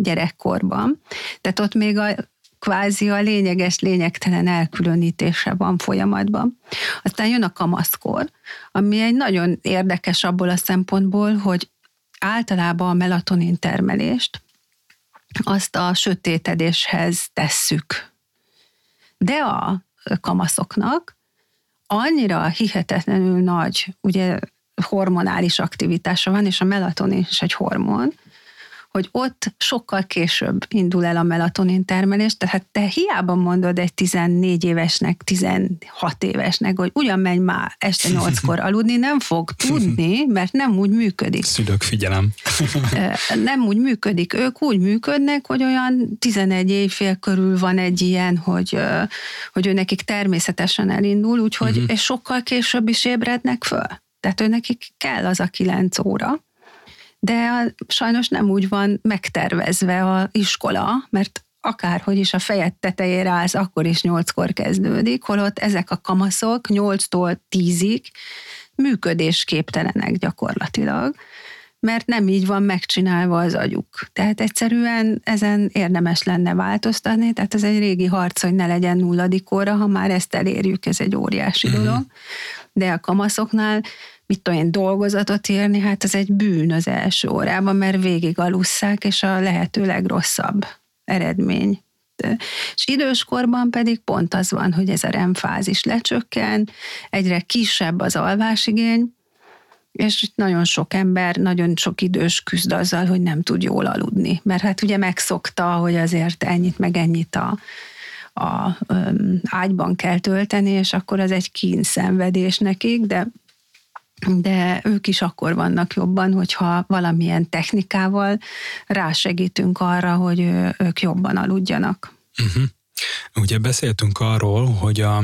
gyerekkorban. Tehát ott még a kvázi a lényeges, lényegtelen elkülönítése van folyamatban. Aztán jön a kamaszkor, ami egy nagyon érdekes abból a szempontból, hogy általában a melatonin termelést azt a sötétedéshez tesszük. De a kamaszoknak annyira hihetetlenül nagy, ugye hormonális aktivitása van, és a melatonin is egy hormon, hogy ott sokkal később indul el a melatonin termelés, tehát te hiába mondod egy 14 évesnek, 16 évesnek, hogy ugyan menj már este 8-kor aludni, nem fog tudni, mert nem úgy működik. Szülők, figyelem. nem úgy működik. Ők úgy működnek, hogy olyan 11 évfél körül van egy ilyen, hogy, hogy ő nekik természetesen elindul, úgyhogy uh-huh. és sokkal később is ébrednek föl. Tehát ő nekik kell az a 9 óra, de sajnos nem úgy van megtervezve a iskola, mert akárhogy is a fejed tetejére állsz, akkor is nyolckor kezdődik, holott ezek a kamaszok nyolctól tízig működésképtelenek gyakorlatilag, mert nem így van megcsinálva az agyuk. Tehát egyszerűen ezen érdemes lenne változtatni, tehát ez egy régi harc, hogy ne legyen nulladik óra, ha már ezt elérjük, ez egy óriási uh-huh. dolog. De a kamaszoknál mit tudom én, dolgozatot írni, hát ez egy bűn az első órában, mert végig alusszák, és a lehető legrosszabb eredmény. És időskorban pedig pont az van, hogy ez a REM fázis lecsökken, egyre kisebb az alvásigény, és itt nagyon sok ember, nagyon sok idős küzd azzal, hogy nem tud jól aludni. Mert hát ugye megszokta, hogy azért ennyit meg ennyit a, a um, ágyban kell tölteni, és akkor az egy kínszenvedés nekik, de de ők is akkor vannak jobban, hogyha valamilyen technikával rásegítünk arra, hogy ők jobban aludjanak. Uh-huh. Ugye beszéltünk arról, hogy a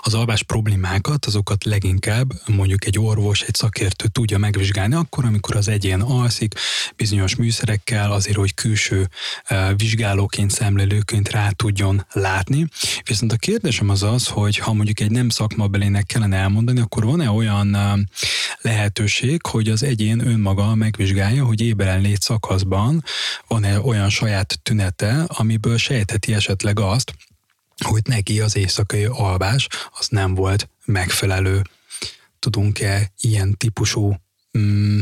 az alvás problémákat, azokat leginkább mondjuk egy orvos, egy szakértő tudja megvizsgálni akkor, amikor az egyén alszik, bizonyos műszerekkel, azért, hogy külső vizsgálóként, szemlélőként rá tudjon látni. Viszont a kérdésem az az, hogy ha mondjuk egy nem szakmabelének kellene elmondani, akkor van-e olyan lehetőség, hogy az egyén önmaga megvizsgálja, hogy éberen lét szakaszban van-e olyan saját tünete, amiből sejtheti esetleg azt, hogy neki az éjszakai alvás az nem volt megfelelő. Tudunk-e ilyen típusú mm,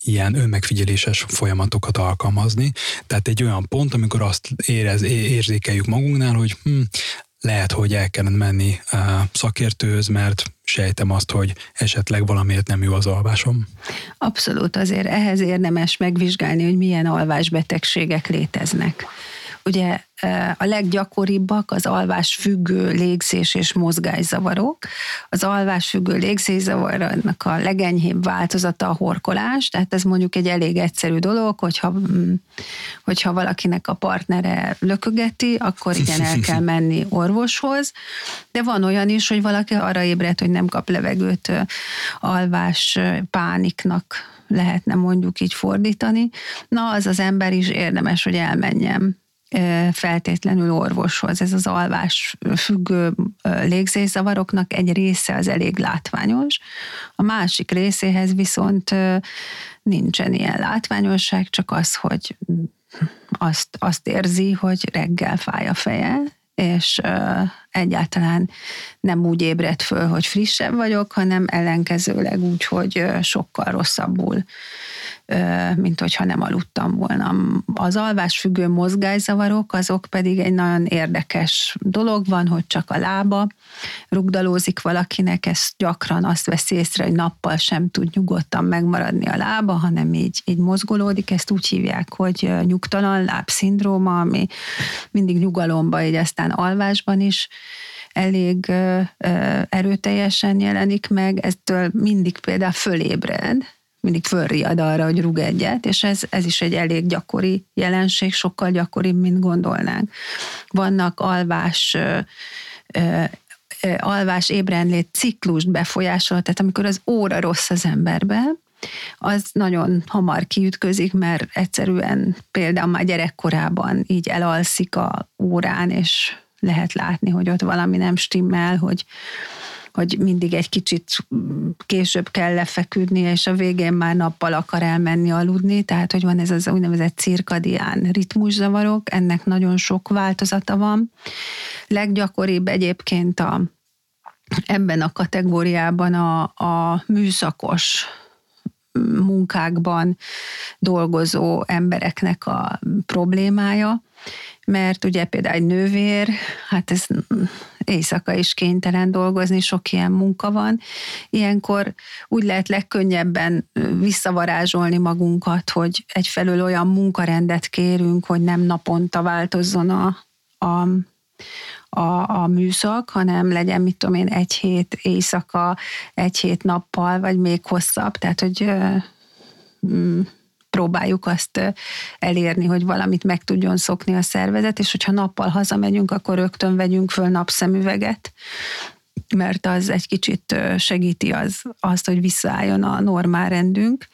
ilyen önmegfigyeléses folyamatokat alkalmazni. Tehát egy olyan pont, amikor azt érez, érzékeljük magunknál, hogy hm, lehet, hogy el kellene menni a szakértőhöz, mert sejtem azt, hogy esetleg valamiért nem jó az alvásom. Abszolút, azért ehhez érdemes megvizsgálni, hogy milyen alvásbetegségek léteznek. Ugye a leggyakoribbak az alvás függő légzés és mozgászavarok. Az alvás függő légzészavarnak a legenyhébb változata a horkolás, tehát ez mondjuk egy elég egyszerű dolog, hogyha, mm, hogyha valakinek a partnere lökögeti, akkor igen, el kell menni orvoshoz, de van olyan is, hogy valaki arra ébred, hogy nem kap levegőt, alvás pániknak lehetne mondjuk így fordítani. Na, az az ember is érdemes, hogy elmenjen feltétlenül orvoshoz. Ez az alvás függő légzészavaroknak egy része az elég látványos, a másik részéhez viszont nincsen ilyen látványosság, csak az, hogy azt, azt érzi, hogy reggel fáj a feje, és egyáltalán nem úgy ébredt föl, hogy frissebb vagyok, hanem ellenkezőleg úgy, hogy sokkal rosszabbul mint hogyha nem aludtam volna. Az alvásfüggő mozgászavarok, azok pedig egy nagyon érdekes dolog van, hogy csak a lába rugdalózik valakinek, ez gyakran azt veszi észre, hogy nappal sem tud nyugodtan megmaradni a lába, hanem így, így mozgolódik, ezt úgy hívják, hogy nyugtalan lábszindróma, ami mindig nyugalomba, így aztán alvásban is elég erőteljesen jelenik meg, eztől mindig például fölébred, mindig fölriad arra, hogy rúg egyet, és ez, ez is egy elég gyakori jelenség, sokkal gyakoribb, mint gondolnánk. Vannak alvás alvás ébrenlét ciklust befolyásol, tehát amikor az óra rossz az emberben, az nagyon hamar kiütközik, mert egyszerűen például már gyerekkorában így elalszik a órán, és lehet látni, hogy ott valami nem stimmel, hogy hogy mindig egy kicsit később kell lefeküdni, és a végén már nappal akar elmenni aludni, tehát hogy van ez az úgynevezett cirkadián ritmuszavarok, ennek nagyon sok változata van. Leggyakoribb egyébként a, ebben a kategóriában a, a műszakos munkákban dolgozó embereknek a problémája, mert ugye például egy nővér, hát ez éjszaka is kénytelen dolgozni, sok ilyen munka van. Ilyenkor úgy lehet legkönnyebben visszavarázsolni magunkat, hogy egyfelől olyan munkarendet kérünk, hogy nem naponta változzon a, a, a, a műszak, hanem legyen, mit tudom én, egy hét éjszaka, egy hét nappal, vagy még hosszabb, tehát hogy mm, próbáljuk azt elérni, hogy valamit meg tudjon szokni a szervezet, és hogyha nappal hazamegyünk, akkor rögtön vegyünk föl napszemüveget, mert az egy kicsit segíti az, azt, hogy visszaálljon a normál rendünk.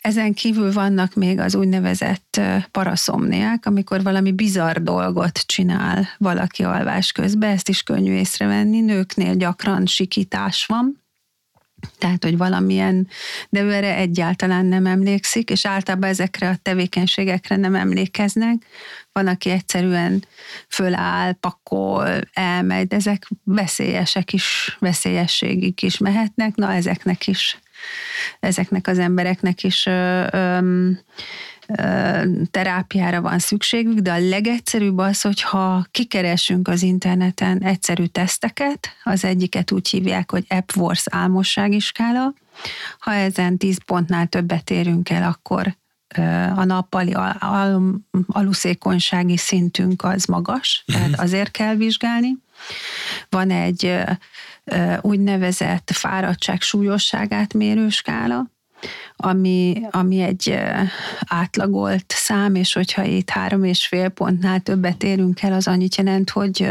Ezen kívül vannak még az úgynevezett paraszomniák, amikor valami bizarr dolgot csinál valaki alvás közben, ezt is könnyű észrevenni. Nőknél gyakran sikítás van, tehát, hogy valamilyen, de ő erre egyáltalán nem emlékszik, és általában ezekre a tevékenységekre nem emlékeznek. Van, aki egyszerűen föláll, pakol, elmegy, de ezek veszélyesek is, veszélyességig is mehetnek, na ezeknek is, ezeknek az embereknek is ö, ö, terápiára van szükségük, de a legegyszerűbb az, hogyha kikeresünk az interneten egyszerű teszteket, az egyiket úgy hívják, hogy Epworth álmossági skála. Ha ezen 10 pontnál többet érünk el, akkor a nappali al- al- aluszékonysági szintünk az magas, uh-huh. tehát azért kell vizsgálni. Van egy úgynevezett fáradtság súlyosságát mérő skála, ami, ami egy átlagolt szám, és hogyha itt három és fél pontnál többet érünk el, az annyit jelent, hogy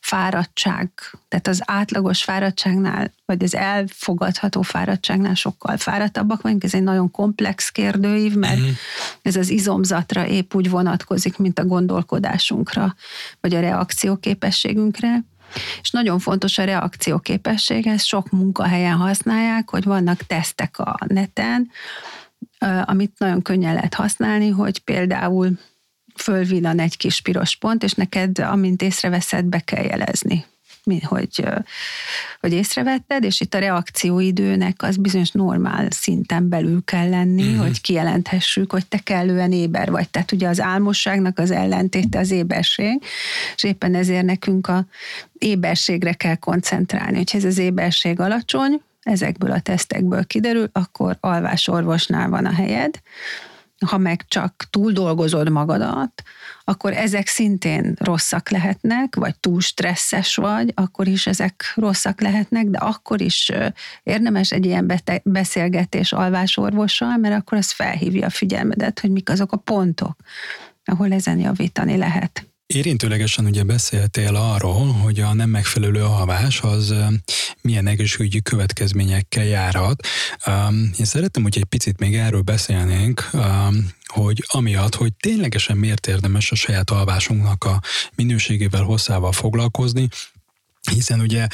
fáradtság, tehát az átlagos fáradtságnál, vagy az elfogadható fáradtságnál sokkal fáradtabbak vagyunk. Ez egy nagyon komplex kérdőív, mert uh-huh. ez az izomzatra épp úgy vonatkozik, mint a gondolkodásunkra, vagy a reakcióképességünkre. És nagyon fontos a reakcióképesség, ezt sok munkahelyen használják, hogy vannak tesztek a neten, amit nagyon könnyen lehet használni, hogy például fölvillan egy kis piros pont, és neked, amint észreveszed, be kell jelezni hogy, hogy észrevetted, és itt a reakcióidőnek az bizonyos normál szinten belül kell lenni, uh-huh. hogy kijelenthessük, hogy te kellően éber vagy. Tehát ugye az álmosságnak az ellentéte az éberség, és éppen ezért nekünk a éberségre kell koncentrálni. Hogyha ez az éberség alacsony, ezekből a tesztekből kiderül, akkor alvásorvosnál van a helyed, ha meg csak túl dolgozod magadat, akkor ezek szintén rosszak lehetnek, vagy túl stresszes vagy, akkor is ezek rosszak lehetnek, de akkor is érdemes egy ilyen beszélgetés alvásorvossal, mert akkor az felhívja a figyelmedet, hogy mik azok a pontok, ahol ezen javítani lehet. Érintőlegesen ugye beszéltél arról, hogy a nem megfelelő alvás az milyen egészségügyi következményekkel járhat. Én szeretném, hogy egy picit még erről beszélnénk, hogy amiatt, hogy ténylegesen miért érdemes a saját alvásunknak a minőségével, hosszával foglalkozni, hiszen ugye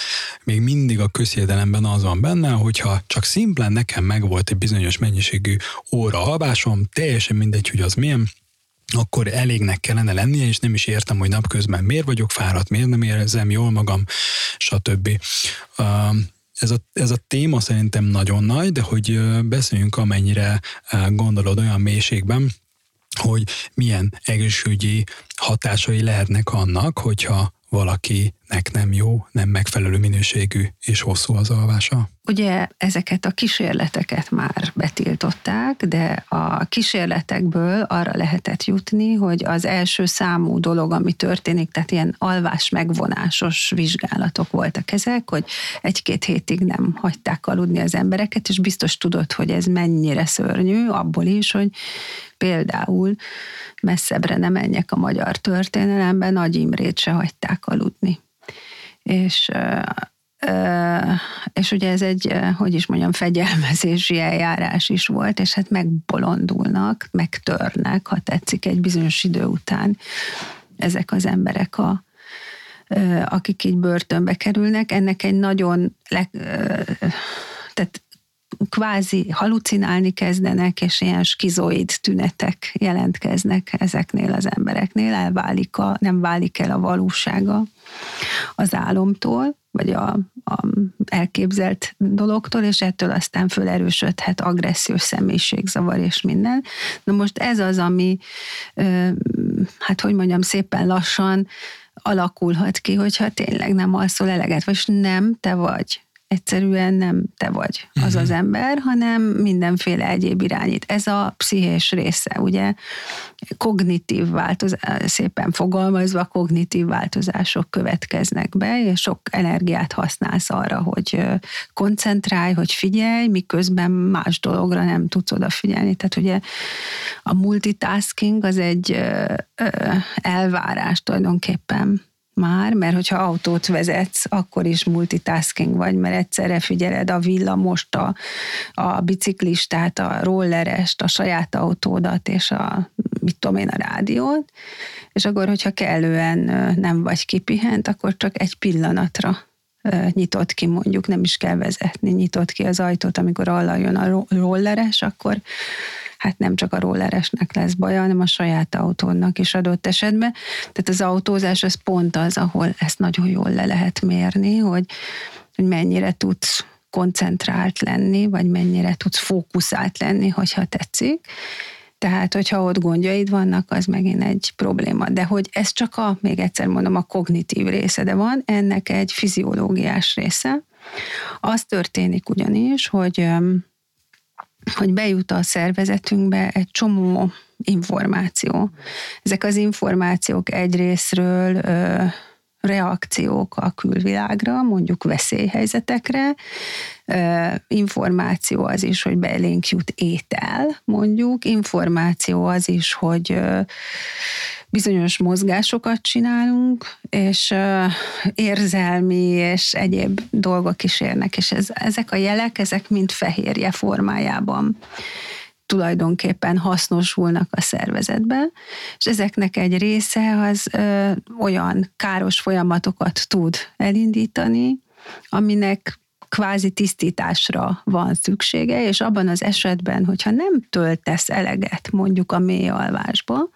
még mindig a közhiedelemben az van benne, hogyha csak szimplán nekem megvolt egy bizonyos mennyiségű óra alvásom, teljesen mindegy, hogy az milyen, akkor elégnek kellene lennie, és nem is értem, hogy napközben miért vagyok fáradt, miért nem érzem jól magam, stb. Ez a, ez a téma szerintem nagyon nagy, de hogy beszéljünk amennyire gondolod olyan mélységben, hogy milyen egészségügyi hatásai lehetnek annak, hogyha valakinek nem jó, nem megfelelő minőségű és hosszú az alvása? Ugye ezeket a kísérleteket már betiltották, de a kísérletekből arra lehetett jutni, hogy az első számú dolog, ami történik, tehát ilyen alvás megvonásos vizsgálatok voltak ezek, hogy egy-két hétig nem hagyták aludni az embereket, és biztos tudod, hogy ez mennyire szörnyű, abból is, hogy például messzebbre nem menjek a magyar történelemben, Nagy Imrét se hagyták aludni. És és ugye ez egy, hogy is mondjam, fegyelmezési eljárás is volt, és hát megbolondulnak, megtörnek, ha tetszik, egy bizonyos idő után ezek az emberek a, akik így börtönbe kerülnek, ennek egy nagyon, tehát kvázi halucinálni kezdenek, és ilyen skizoid tünetek jelentkeznek ezeknél az embereknél, elválik a, nem válik el a valósága az álomtól, vagy a, a elképzelt dologtól, és ettől aztán fölerősödhet agressziós személyiségzavar és minden. Na most ez az, ami, hát hogy mondjam, szépen lassan alakulhat ki, hogyha tényleg nem alszol eleget, vagy nem te vagy egyszerűen nem te vagy az uh-huh. az ember, hanem mindenféle egyéb irányít. Ez a pszichés része, ugye kognitív változás, szépen fogalmazva, kognitív változások következnek be, és sok energiát használsz arra, hogy koncentrálj, hogy figyelj, miközben más dologra nem tudsz odafigyelni. Tehát ugye a multitasking az egy elvárás tulajdonképpen már, mert hogyha autót vezetsz, akkor is multitasking vagy, mert egyszerre figyeled a villamost, a, a biciklistát, a rollerest, a saját autódat és a, mit tudom én, a rádiót, és akkor, hogyha kellően nem vagy kipihent, akkor csak egy pillanatra nyitott ki, mondjuk nem is kell vezetni, nyitott ki az ajtót, amikor jön a rolleres, akkor hát nem csak a rolleresnek lesz baja, hanem a saját autónak is adott esetben. Tehát az autózás az pont az, ahol ezt nagyon jól le lehet mérni, hogy, hogy mennyire tudsz koncentrált lenni, vagy mennyire tudsz fókuszált lenni, hogyha tetszik. Tehát, hogyha ott gondjaid vannak, az megint egy probléma. De hogy ez csak a, még egyszer mondom, a kognitív része, de van ennek egy fiziológiás része. Az történik ugyanis, hogy hogy bejut a szervezetünkbe egy csomó információ. Ezek az információk egyrésztről reakciók a külvilágra, mondjuk veszélyhelyzetekre, információ az is, hogy belénk jut étel, mondjuk, információ az is, hogy bizonyos mozgásokat csinálunk, és érzelmi és egyéb dolgok is érnek, és ez, ezek a jelek, ezek mind fehérje formájában tulajdonképpen hasznosulnak a szervezetben, és ezeknek egy része az ö, olyan káros folyamatokat tud elindítani, aminek kvázi tisztításra van szüksége, és abban az esetben, hogyha nem töltesz eleget mondjuk a mély alvásba,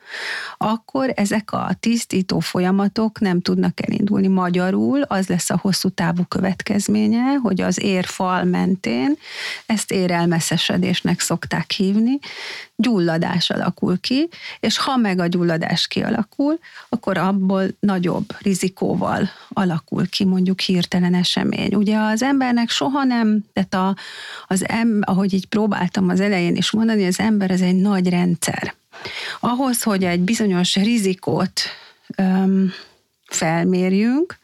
akkor ezek a tisztító folyamatok nem tudnak elindulni. Magyarul az lesz a hosszú távú következménye, hogy az érfal mentén, ezt érelmeszesedésnek szokták hívni, gyulladás alakul ki, és ha meg a gyulladás kialakul, akkor abból nagyobb rizikóval alakul ki mondjuk hirtelen esemény. Ugye az embernek soha nem, tehát a, az em, ahogy így próbáltam az elején is mondani, az ember ez egy nagy rendszer. Ahhoz, hogy egy bizonyos rizikót öm, felmérjünk,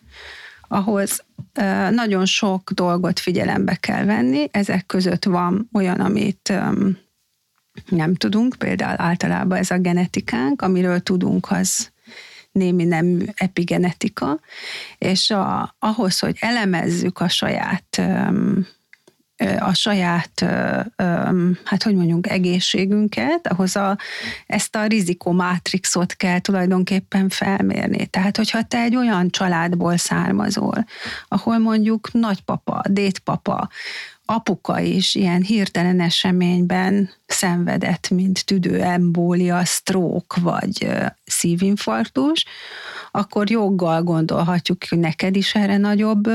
ahhoz ö, nagyon sok dolgot figyelembe kell venni, ezek között van olyan, amit öm, nem tudunk, például általában ez a genetikánk, amiről tudunk, az némi nem epigenetika, és a, ahhoz, hogy elemezzük a saját a saját, hát hogy mondjunk, egészségünket, ahhoz a, ezt a rizikomátrixot kell tulajdonképpen felmérni. Tehát, hogyha te egy olyan családból származol, ahol mondjuk nagypapa, dédpapa, apuka is ilyen hirtelen eseményben szenvedett, mint tüdőembólia, stroke vagy szívinfarktus, akkor joggal gondolhatjuk, hogy neked is erre nagyobb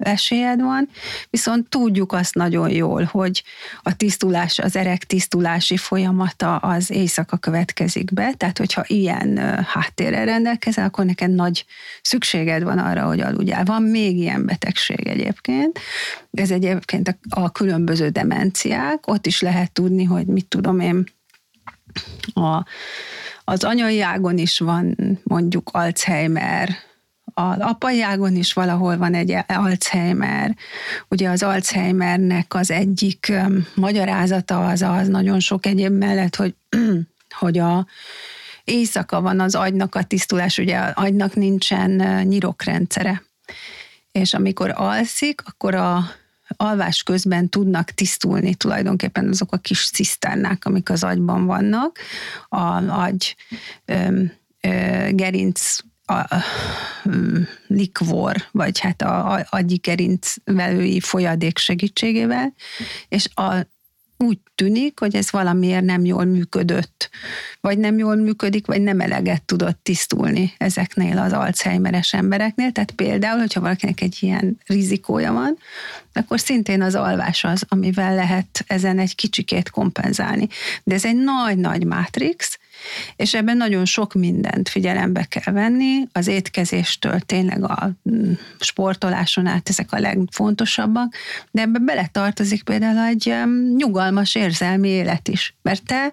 esélyed van, viszont tudjuk azt nagyon jól, hogy a tisztulás, az erek tisztulási folyamata az éjszaka következik be, tehát hogyha ilyen háttérrel rendelkezel, akkor neked nagy szükséged van arra, hogy aludjál. Van még ilyen betegség egyébként, ez egyébként a, a különböző demenciák, ott is lehet tudni, hogy mit tudom én, a, az anyai ágon is van mondjuk Alzheimer, az apai ágon is valahol van egy Alzheimer. Ugye az Alzheimernek az egyik magyarázata az az nagyon sok egyéb mellett, hogy, hogy a éjszaka van az agynak a tisztulás, ugye az agynak nincsen nyirokrendszere. És amikor alszik, akkor a alvás közben tudnak tisztulni tulajdonképpen azok a kis ciszternák, amik az agyban vannak. A agy ö, ö, gerinc a, likvor, vagy hát a, a agyikerinc velői folyadék segítségével, és a úgy tűnik, hogy ez valamiért nem jól működött, vagy nem jól működik, vagy nem eleget tudott tisztulni ezeknél az Alzheimeres embereknél. Tehát például, hogyha valakinek egy ilyen rizikója van, akkor szintén az alvás az, amivel lehet ezen egy kicsikét kompenzálni. De ez egy nagy-nagy mátrix, és ebben nagyon sok mindent figyelembe kell venni, az étkezéstől tényleg a mm, sportoláson át ezek a legfontosabbak, de ebbe beletartozik például egy nyugalmas érzelmi élet is. Mert te,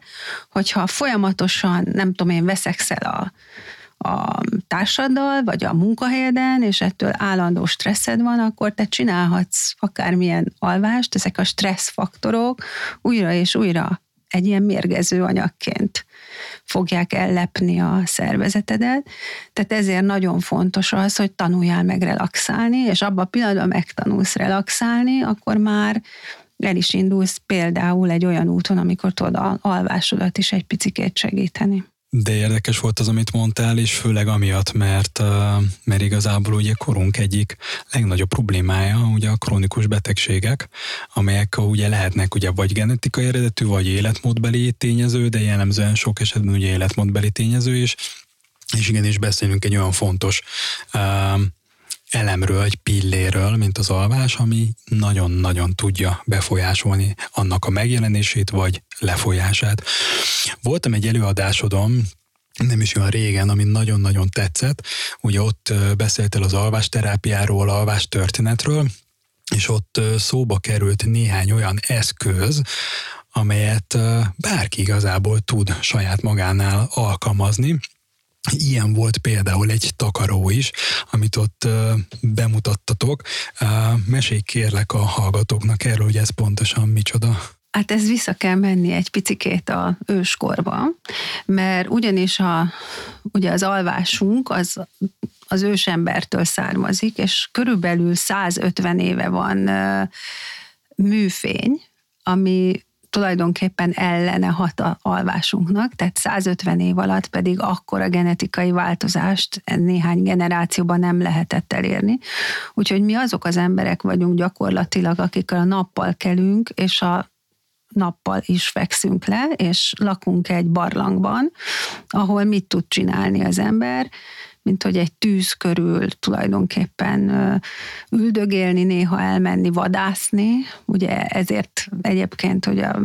hogyha folyamatosan, nem tudom én, veszekszel a, a társaddal, vagy a munkahelyeden, és ettől állandó stresszed van, akkor te csinálhatsz akármilyen alvást, ezek a stresszfaktorok újra és újra egy ilyen mérgező anyagként fogják ellepni a szervezetedet. Tehát ezért nagyon fontos az, hogy tanuljál meg relaxálni, és abban a pillanatban megtanulsz relaxálni, akkor már el is indulsz például egy olyan úton, amikor tudod alvásodat is egy picikét segíteni. De érdekes volt az, amit mondtál, és főleg amiatt, mert, mert igazából ugye korunk egyik legnagyobb problémája ugye a krónikus betegségek, amelyek ugye lehetnek ugye vagy genetikai eredetű, vagy életmódbeli tényező, de jellemzően sok esetben ugye életmódbeli tényező is, és igenis beszélünk egy olyan fontos uh, elemről, egy pilléről, mint az alvás, ami nagyon-nagyon tudja befolyásolni annak a megjelenését vagy lefolyását. Voltam egy előadásodon, nem is olyan régen, ami nagyon-nagyon tetszett. Ugye ott beszéltél az alvásterápiáról, alvás történetről, és ott szóba került néhány olyan eszköz, amelyet bárki igazából tud saját magánál alkalmazni, Ilyen volt például egy takaró is, amit ott bemutattatok. Mesélj kérlek a hallgatóknak erről, hogy ez pontosan micsoda. Hát ez vissza kell menni egy picikét a őskorba, mert ugyanis a, ugye az alvásunk az az ősembertől származik, és körülbelül 150 éve van műfény, ami tulajdonképpen ellene hat a alvásunknak, tehát 150 év alatt pedig akkora genetikai változást néhány generációban nem lehetett elérni. Úgyhogy mi azok az emberek vagyunk gyakorlatilag, akik a nappal kelünk, és a nappal is fekszünk le, és lakunk egy barlangban, ahol mit tud csinálni az ember, mint hogy egy tűz körül tulajdonképpen üldögélni, néha elmenni vadászni. Ugye ezért egyébként, hogy a,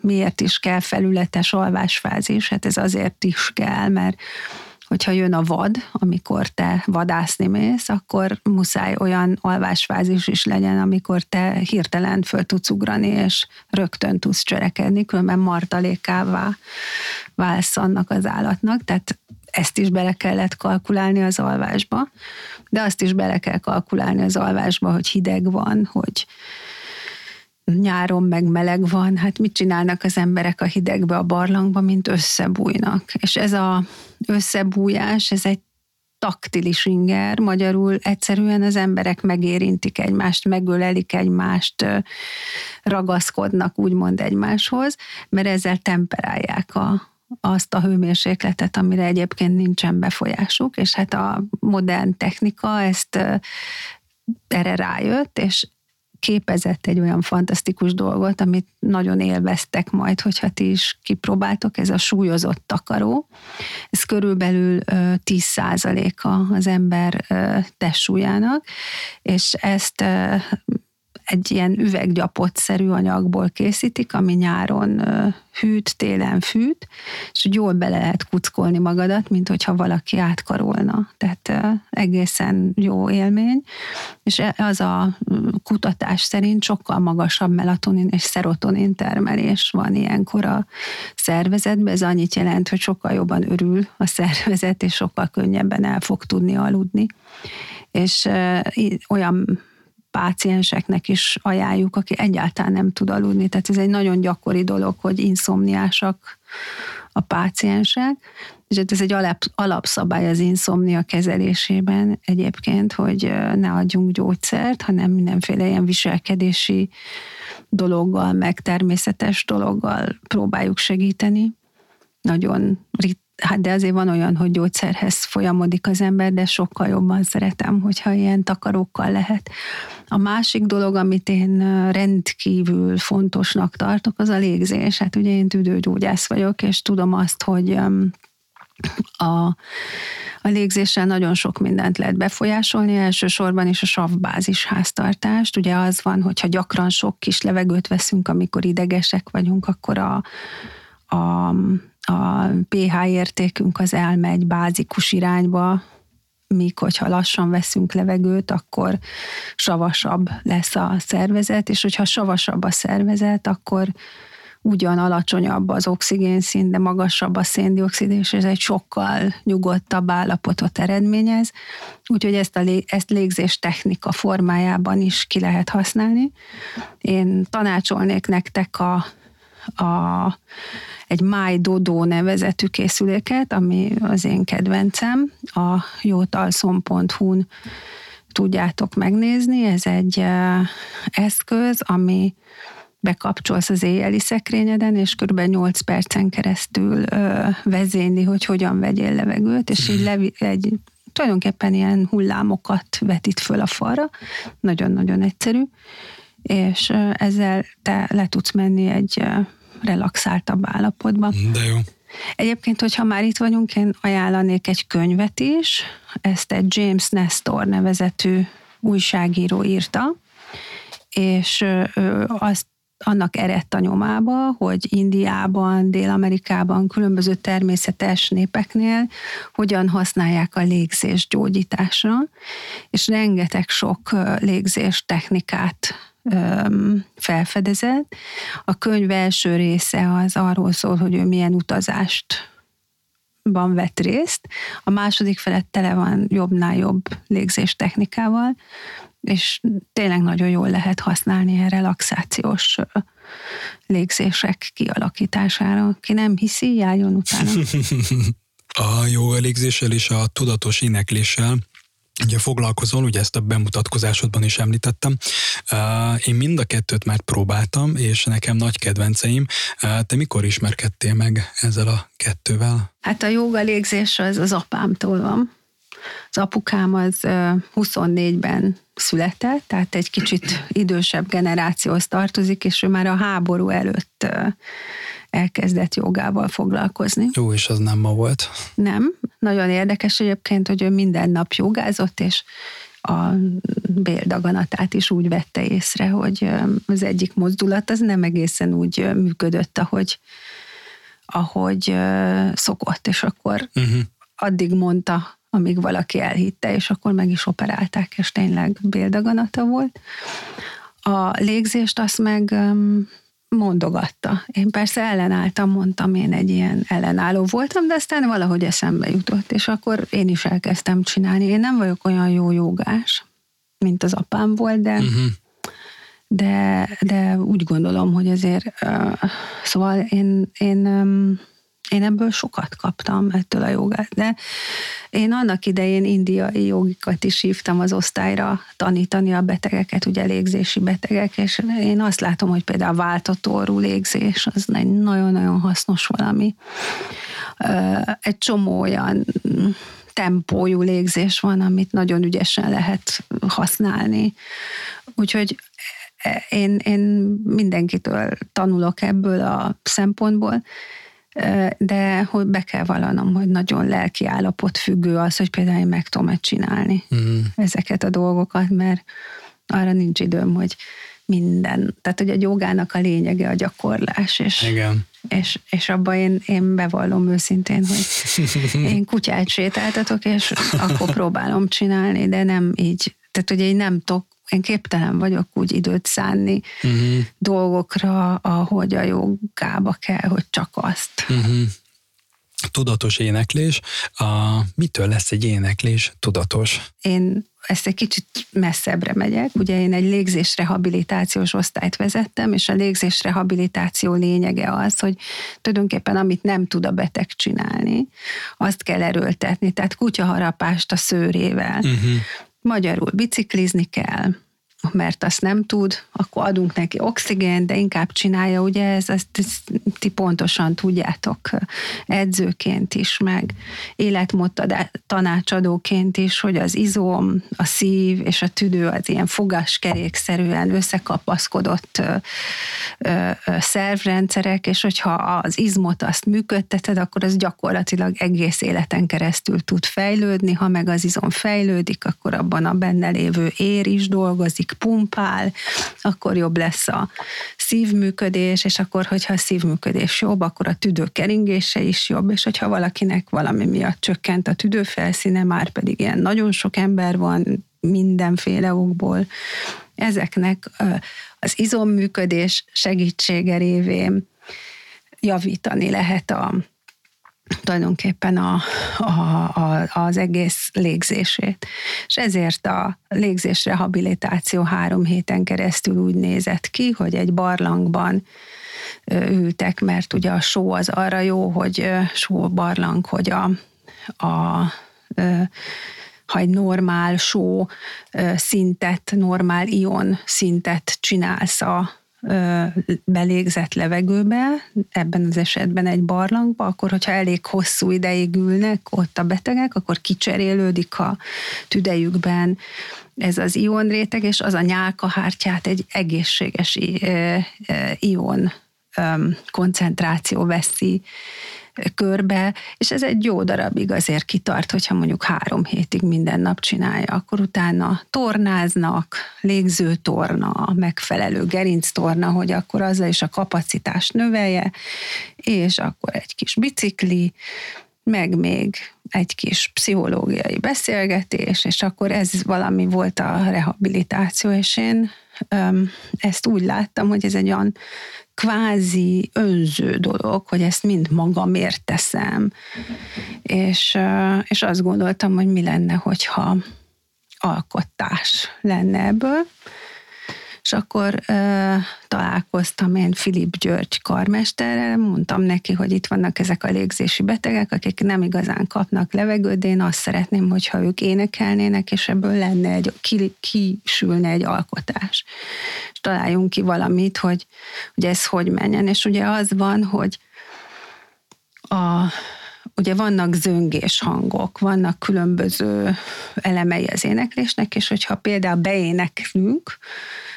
miért is kell felületes alvásfázis, hát ez azért is kell, mert hogyha jön a vad, amikor te vadászni mész, akkor muszáj olyan alvásfázis is legyen, amikor te hirtelen föl tudsz ugrani, és rögtön tudsz cselekedni, különben martalékává válsz annak az állatnak. Tehát ezt is bele kellett kalkulálni az alvásba, de azt is bele kell kalkulálni az alvásba, hogy hideg van, hogy nyáron meg meleg van, hát mit csinálnak az emberek a hidegbe, a barlangba, mint összebújnak. És ez a összebújás, ez egy taktilis inger, magyarul egyszerűen az emberek megérintik egymást, megölelik egymást, ragaszkodnak úgymond egymáshoz, mert ezzel temperálják a, azt a hőmérsékletet, amire egyébként nincsen befolyásuk, és hát a modern technika ezt erre rájött, és képezett egy olyan fantasztikus dolgot, amit nagyon élveztek majd, hogyha ti is kipróbáltok, ez a súlyozott takaró. Ez körülbelül 10%-a az ember testsúlyának, és ezt egy ilyen üveggyapotszerű anyagból készítik, ami nyáron hűt, télen fűt, és úgy jól bele lehet kuckolni magadat, mint hogyha valaki átkarolna. Tehát egészen jó élmény, és e, az a kutatás szerint sokkal magasabb melatonin és szerotonin termelés van ilyenkor a szervezetben. Ez annyit jelent, hogy sokkal jobban örül a szervezet, és sokkal könnyebben el fog tudni aludni. És olyan pácienseknek is ajánljuk, aki egyáltalán nem tud aludni. Tehát ez egy nagyon gyakori dolog, hogy inszomniásak a páciensek, és hát ez egy alap, alapszabály az inszomnia kezelésében egyébként, hogy ne adjunk gyógyszert, hanem mindenféle ilyen viselkedési dologgal, meg természetes dologgal próbáljuk segíteni. Nagyon rit, hát de azért van olyan, hogy gyógyszerhez folyamodik az ember, de sokkal jobban szeretem, hogyha ilyen takarókkal lehet. A másik dolog, amit én rendkívül fontosnak tartok, az a légzés. Hát ugye én tüdőgyógyász vagyok, és tudom azt, hogy a, a légzéssel nagyon sok mindent lehet befolyásolni, elsősorban is a savbázis háztartást. Ugye az van, hogyha gyakran sok kis levegőt veszünk, amikor idegesek vagyunk, akkor a, a, a pH értékünk az elmegy bázikus irányba, míg hogyha lassan veszünk levegőt, akkor savasabb lesz a szervezet, és hogyha savasabb a szervezet, akkor ugyan alacsonyabb az oxigénszint, de magasabb a széndiokszid, és ez egy sokkal nyugodtabb állapotot eredményez. Úgyhogy ezt a lé, ezt légzés technika formájában is ki lehet használni. Én tanácsolnék nektek a, a egy My Dodo nevezetű készüléket, ami az én kedvencem, a jótalszom.hu-n tudjátok megnézni. Ez egy eszköz, ami bekapcsolsz az éjjeli szekrényeden, és kb. 8 percen keresztül ö, vezényli, hogy hogyan vegyél levegőt, és így levi, egy tulajdonképpen ilyen hullámokat vetít föl a falra. Nagyon-nagyon egyszerű. És ezzel te le tudsz menni egy relaxáltabb állapotba. De jó. Egyébként, hogyha már itt vagyunk, én ajánlanék egy könyvet is, ezt egy James Nestor nevezetű újságíró írta, és azt annak eredt a nyomába, hogy Indiában, Dél-Amerikában, különböző természetes népeknél hogyan használják a légzés gyógyításra, és rengeteg sok légzés technikát felfedezett. A könyv első része az arról szól, hogy ő milyen utazást ban vett részt, a második felett tele van jobbnál jobb légzés technikával, és tényleg nagyon jól lehet használni ilyen relaxációs légzések kialakítására. Ki nem hiszi, járjon utána. a jó légzéssel és a tudatos énekléssel ugye foglalkozol, ugye ezt a bemutatkozásodban is említettem. Én mind a kettőt már próbáltam, és nekem nagy kedvenceim. Te mikor ismerkedtél meg ezzel a kettővel? Hát a joga légzés az az apámtól van. Az apukám az 24-ben született, tehát egy kicsit idősebb generációhoz tartozik, és ő már a háború előtt elkezdett jogával foglalkozni. Jó, és az nem ma volt? Nem. Nagyon érdekes egyébként, hogy ő minden nap jogázott, és a béldaganatát is úgy vette észre, hogy az egyik mozdulat az nem egészen úgy működött, ahogy, ahogy szokott, és akkor uh-huh. addig mondta amíg valaki elhitte, és akkor meg is operálták, és tényleg béldaganata volt. A légzést azt meg mondogatta. Én persze ellenálltam, mondtam, én egy ilyen ellenálló voltam, de aztán valahogy eszembe jutott, és akkor én is elkezdtem csinálni. Én nem vagyok olyan jó jogás, mint az apám volt, de uh-huh. de, de úgy gondolom, hogy azért uh, szóval én, én um, én ebből sokat kaptam ettől a jogát, de én annak idején indiai jogikat is hívtam az osztályra tanítani a betegeket, ugye légzési betegek, és én azt látom, hogy például a váltatóorú légzés az egy nagyon-nagyon hasznos valami. Egy csomó olyan tempójú légzés van, amit nagyon ügyesen lehet használni. Úgyhogy én, én mindenkitől tanulok ebből a szempontból, de hogy be kell vallanom, hogy nagyon lelki állapot függő az, hogy például én meg tudom csinálni mm. ezeket a dolgokat, mert arra nincs időm, hogy minden. Tehát, hogy a jogának a lényege a gyakorlás, és, Igen. és, és abban én, én bevallom őszintén, hogy én kutyát sétáltatok, és akkor próbálom csinálni, de nem így. Tehát, hogy én nem tudok én képtelen vagyok úgy időt szánni uh-huh. dolgokra, ahogy a jogába kell, hogy csak azt. Uh-huh. Tudatos éneklés. A, mitől lesz egy éneklés tudatos? Én ezt egy kicsit messzebbre megyek. Ugye én egy légzésrehabilitációs osztályt vezettem, és a légzésrehabilitáció lényege az, hogy tulajdonképpen amit nem tud a beteg csinálni, azt kell erőltetni. Tehát kutyaharapást a szőrével. Uh-huh. Magyarul biciklizni kell, mert azt nem tud, akkor adunk neki oxigént, de inkább csinálja, ugye ez, ezt, ezt ti pontosan tudjátok edzőként is, meg életmód tanácsadóként is, hogy az izom, a szív és a tüdő az ilyen fogaskerékszerűen összekapaszkodott ö, ö, szervrendszerek, és hogyha az izmot azt működteted, akkor az gyakorlatilag egész életen keresztül tud fejlődni, ha meg az izom fejlődik, akkor abban a benne lévő ér is dolgozik, pumpál, akkor jobb lesz a szívműködés, és akkor, hogyha a szívműködés jobb, akkor a tüdő keringése is jobb, és hogyha valakinek valami miatt csökkent a tüdőfelszíne, már pedig ilyen nagyon sok ember van mindenféle okból, ezeknek az izomműködés segítsége révén javítani lehet a, tulajdonképpen a, a, a, az egész légzését. És ezért a légzés rehabilitáció három héten keresztül úgy nézett ki, hogy egy barlangban ültek, mert ugye a só az arra jó, hogy só barlang, hogy a, a ha egy normál só szintet, normál ion szintet csinálsz a belégzett levegőbe, ebben az esetben egy barlangba, akkor hogyha elég hosszú ideig ülnek ott a betegek, akkor kicserélődik a tüdejükben ez az ionréteg, és az a nyálkahártyát egy egészséges ion koncentráció veszi körbe, és ez egy jó darabig azért kitart, hogyha mondjuk három hétig minden nap csinálja, akkor utána tornáznak, légzőtorna, megfelelő gerinctorna, hogy akkor azzal is a kapacitást növelje, és akkor egy kis bicikli, meg még egy kis pszichológiai beszélgetés, és akkor ez valami volt a rehabilitáció, és én ezt úgy láttam, hogy ez egy olyan kvázi önző dolog, hogy ezt mind magamért teszem. És, és azt gondoltam, hogy mi lenne, hogyha alkotás lenne ebből és akkor ö, találkoztam én Filip György karmesterrel, mondtam neki, hogy itt vannak ezek a légzési betegek, akik nem igazán kapnak levegőt, de én azt szeretném, hogyha ők énekelnének, és ebből lenne egy, ki, kisülne egy alkotás. És találjunk ki valamit, hogy, hogy ez hogy menjen. És ugye az van, hogy a, ugye vannak zöngés hangok, vannak különböző elemei az éneklésnek, és hogyha például beéneklünk,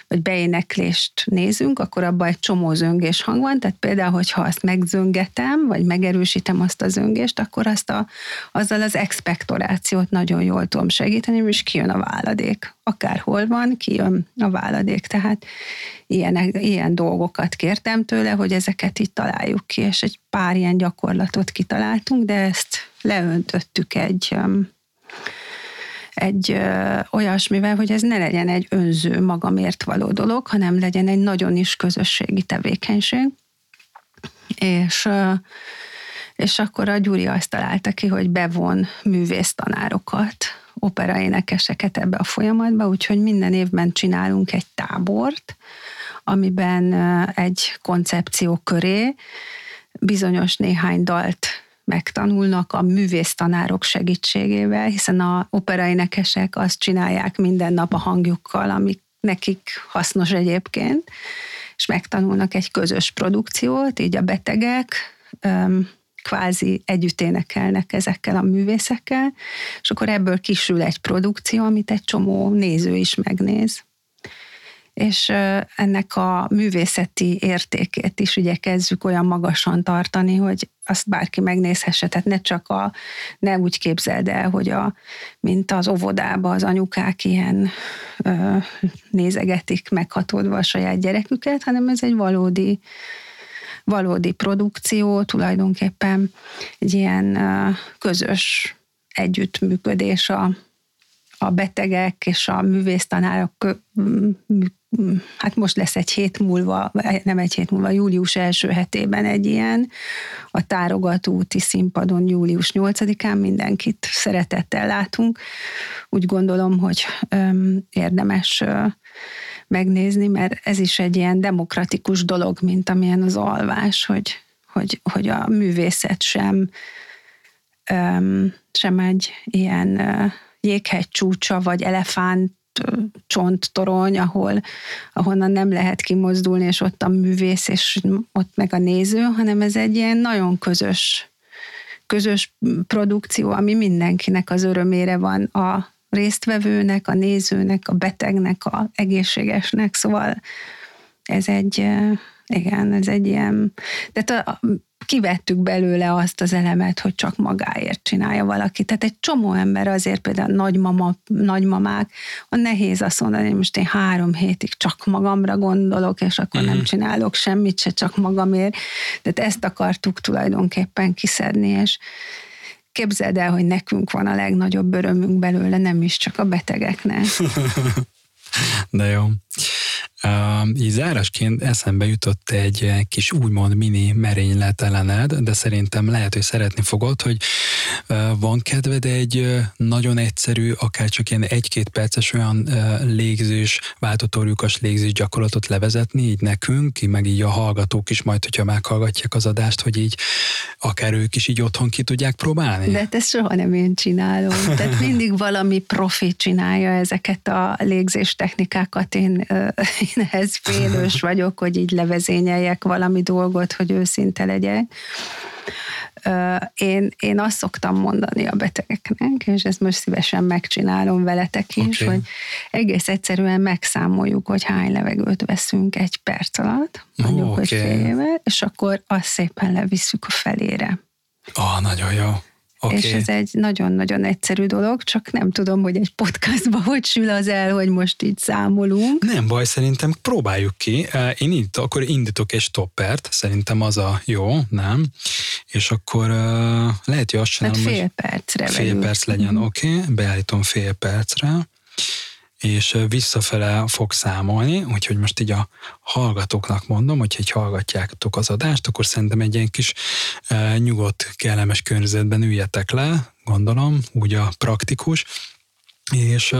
vagy beéneklést nézünk, akkor abban egy csomó zöngés hang van, tehát például, hogyha azt megzöngetem, vagy megerősítem azt a zöngést, akkor azt a, azzal az expektorációt nagyon jól tudom segíteni, és kijön a váladék. Akárhol van, kijön a váladék. Tehát ilyen, ilyen dolgokat kértem tőle, hogy ezeket itt találjuk ki, és egy pár ilyen gyakorlatot kitaláltunk, de ezt leöntöttük egy egy ö, olyasmivel, hogy ez ne legyen egy önző, magamért való dolog, hanem legyen egy nagyon is közösségi tevékenység. És, ö, és akkor a Gyuri azt találta ki, hogy bevon művésztanárokat, operaénekeseket ebbe a folyamatba, úgyhogy minden évben csinálunk egy tábort, amiben egy koncepció köré bizonyos néhány dalt megtanulnak a művésztanárok segítségével, hiszen a operaénekesek azt csinálják minden nap a hangjukkal, amik nekik hasznos egyébként, és megtanulnak egy közös produkciót, így a betegek kvázi együtt énekelnek ezekkel a művészekkel, és akkor ebből kisül egy produkció, amit egy csomó néző is megnéz és ennek a művészeti értékét is igyekezzük olyan magasan tartani, hogy azt bárki megnézhesse, tehát ne csak a, ne úgy képzeld el, hogy a, mint az óvodába az anyukák ilyen ö, nézegetik meghatódva a saját gyereküket, hanem ez egy valódi valódi produkció, tulajdonképpen egy ilyen közös együttműködés a, a betegek és a művésztanárok hát most lesz egy hét múlva, nem egy hét múlva, július első hetében egy ilyen, a Tárogató úti színpadon július 8-án mindenkit szeretettel látunk. Úgy gondolom, hogy öm, érdemes ö, megnézni, mert ez is egy ilyen demokratikus dolog, mint amilyen az alvás, hogy, hogy, hogy a művészet sem, öm, sem egy ilyen jéghegy csúcsa, vagy elefánt csonttorony, ahol, ahonnan nem lehet kimozdulni, és ott a művész, és ott meg a néző, hanem ez egy ilyen nagyon közös, közös produkció, ami mindenkinek az örömére van. A résztvevőnek, a nézőnek, a betegnek, a egészségesnek, szóval ez egy, igen, ez egy ilyen, tehát a, kivettük belőle azt az elemet, hogy csak magáért csinálja valaki. Tehát egy csomó ember azért például nagymama, nagymamák, a nehéz azt mondani, hogy most én három hétig csak magamra gondolok, és akkor mm-hmm. nem mhm. csinálok semmit se csak magamért. Tehát ezt akartuk tulajdonképpen kiszedni, és képzeld el, hogy nekünk van a legnagyobb örömünk belőle, nem is csak a betegeknek. De jó. Így zárásként eszembe jutott egy kis úgymond mini merényletelened, de szerintem lehet, hogy szeretni fogod, hogy van kedved egy nagyon egyszerű, akár csak ilyen egy-két perces olyan légzés, váltótorjukas légzés gyakorlatot levezetni, így nekünk, így meg így a hallgatók is majd, hogyha meghallgatják az adást, hogy így akár ők is így otthon ki tudják próbálni? De ezt soha nem én csinálom. Tehát mindig valami profi csinálja ezeket a légzés technikákat. Én, én ehhez félős vagyok, hogy így levezényeljek valami dolgot, hogy őszinte legyek. Én, én azt szoktam mondani a betegeknek, és ezt most szívesen megcsinálom veletek is, okay. hogy egész egyszerűen megszámoljuk, hogy hány levegőt veszünk egy perc alatt, mondjuk, oh, okay. hogy fél éve, és akkor azt szépen levisszük a felére. Ah, oh, nagyon jó. Okay. És ez egy nagyon-nagyon egyszerű dolog, csak nem tudom, hogy egy podcastban hogy sül az el, hogy most így számolunk. Nem baj, szerintem próbáljuk ki. Én itt akkor indítok egy stoppert, szerintem az a jó, nem? És akkor lehet, hogy azt csinálom, fél percre Fél velük. perc legyen, mm. oké, okay. beállítom fél percre és visszafele fog számolni, úgyhogy most így a hallgatóknak mondom, hogy egy hallgatjátok az adást, akkor szerintem egy ilyen kis e, nyugodt, kellemes környezetben üljetek le, gondolom, úgy a praktikus, és e,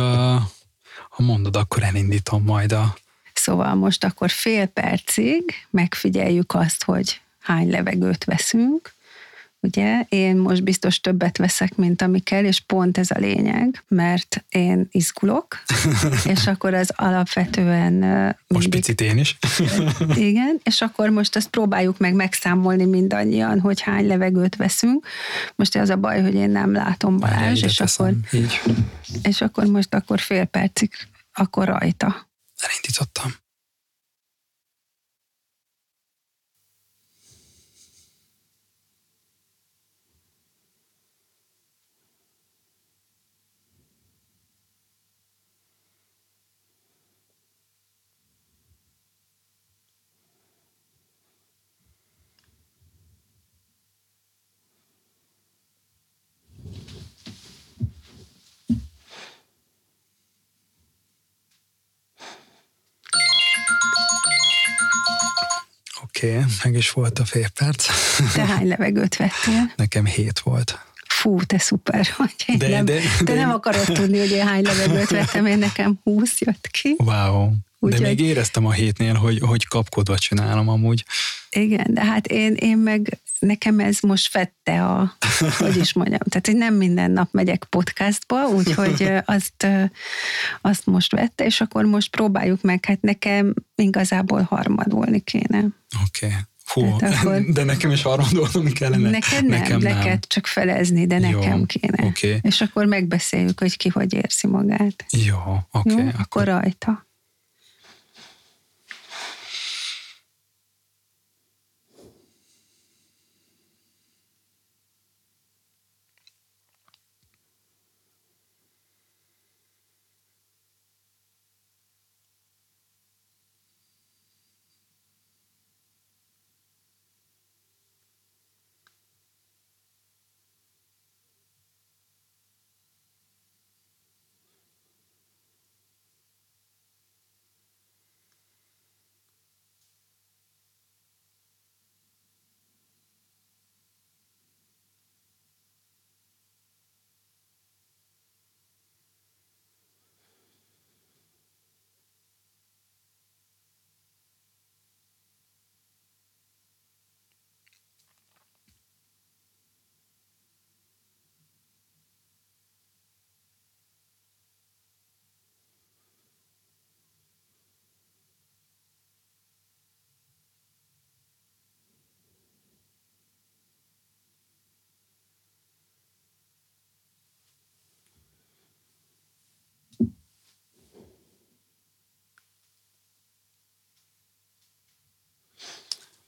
ha mondod, akkor elindítom majd a... Szóval most akkor fél percig megfigyeljük azt, hogy hány levegőt veszünk, ugye, én most biztos többet veszek, mint ami kell, és pont ez a lényeg, mert én izgulok, és akkor az alapvetően... Most picit én is. igen, és akkor most ezt próbáljuk meg megszámolni mindannyian, hogy hány levegőt veszünk. Most az a baj, hogy én nem látom Balázs, és akkor, így. és akkor most akkor fél percig akkor rajta. Elindítottam. Oké, okay, meg is volt a fél perc. Te hány levegőt vettél? Nekem hét volt. Fú, te szuper vagy. de, nem, de, de, te nem akarod tudni, hogy én hány levegőt vettem, én nekem húsz jött ki. Wow. Úgy, de még éreztem a hétnél, hogy, hogy kapkodva csinálom amúgy. Igen, de hát én, én meg nekem ez most fette a, hogy is mondjam, tehát hogy nem minden nap megyek podcastba, úgyhogy azt, azt most vette, és akkor most próbáljuk meg, hát nekem igazából harmadolni kéne. Oké. Okay. Hú, akkor, de nekem is harmadolnom kellene. Neked nem, nekem neked nem. csak felezni, de nekem Jó, kéne. Okay. És akkor megbeszéljük, hogy ki hogy érzi magát. Jó, oké. Okay, akkor, akkor rajta.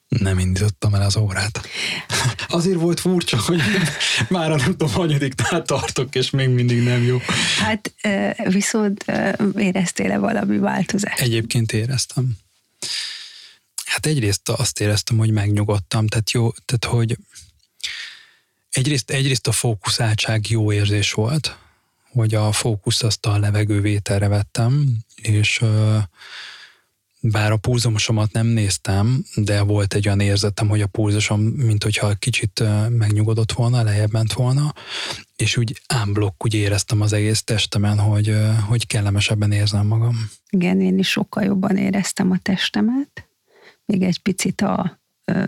Nem indítottam el az órát. Azért volt furcsa, hogy már nem tudom, hanyadiknál tartok, és még mindig nem jó. Hát viszont éreztél-e valami változást? Egyébként éreztem. Hát egyrészt azt éreztem, hogy megnyugodtam, tehát jó, tehát hogy egyrészt, egyrészt a fókuszáltság jó érzés volt, hogy a fókusz azt a levegővételre vettem, és bár a pulzusomat nem néztem, de volt egy olyan érzetem, hogy a pulzusom, mint hogyha kicsit megnyugodott volna, lejjebb ment volna, és úgy ámblokk úgy éreztem az egész testemen, hogy, hogy kellemesebben érzem magam. Igen, én is sokkal jobban éreztem a testemet, még egy picit a, ö,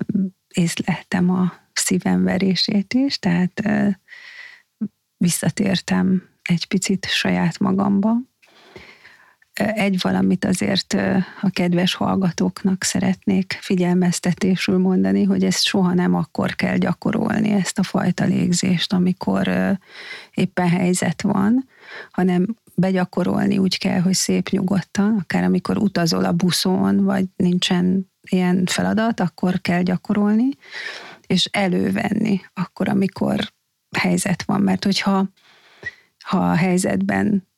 észleltem a szívem verését is, tehát visszatértem egy picit saját magamba, egy valamit azért a kedves hallgatóknak szeretnék figyelmeztetésül mondani, hogy ezt soha nem akkor kell gyakorolni, ezt a fajta légzést, amikor éppen helyzet van, hanem begyakorolni úgy kell, hogy szép nyugodtan, akár amikor utazol a buszon, vagy nincsen ilyen feladat, akkor kell gyakorolni, és elővenni akkor, amikor helyzet van, mert hogyha ha a helyzetben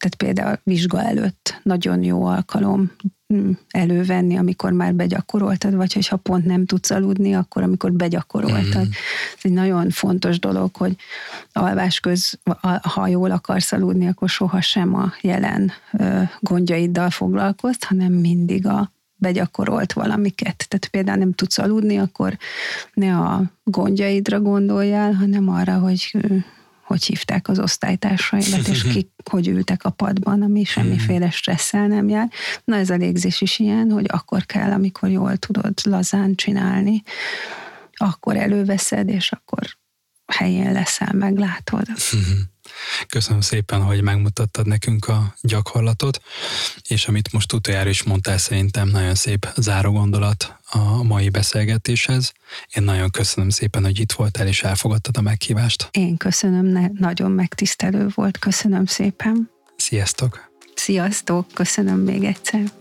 tehát például vizsga előtt nagyon jó alkalom mm, elővenni, amikor már begyakoroltad, vagy hogyha pont nem tudsz aludni, akkor amikor begyakoroltad. Mm. Ez egy nagyon fontos dolog, hogy alvás köz, ha jól akarsz aludni, akkor sohasem a jelen gondjaiddal foglalkozz, hanem mindig a begyakorolt valamiket. Tehát például nem tudsz aludni, akkor ne a gondjaidra gondoljál, hanem arra, hogy hogy hívták az osztálytársaimat, és kik hogy ültek a padban, ami semmiféle stresszel nem jár. Na ez a légzés is ilyen, hogy akkor kell, amikor jól tudod lazán csinálni, akkor előveszed, és akkor helyén leszel, meglátod. Köszönöm szépen, hogy megmutattad nekünk a gyakorlatot, és amit most utoljára is mondtál, szerintem nagyon szép záró gondolat a mai beszélgetéshez. Én nagyon köszönöm szépen, hogy itt voltál és elfogadtad a meghívást. Én köszönöm, ne, nagyon megtisztelő volt, köszönöm szépen. Sziasztok! Sziasztok, köszönöm még egyszer.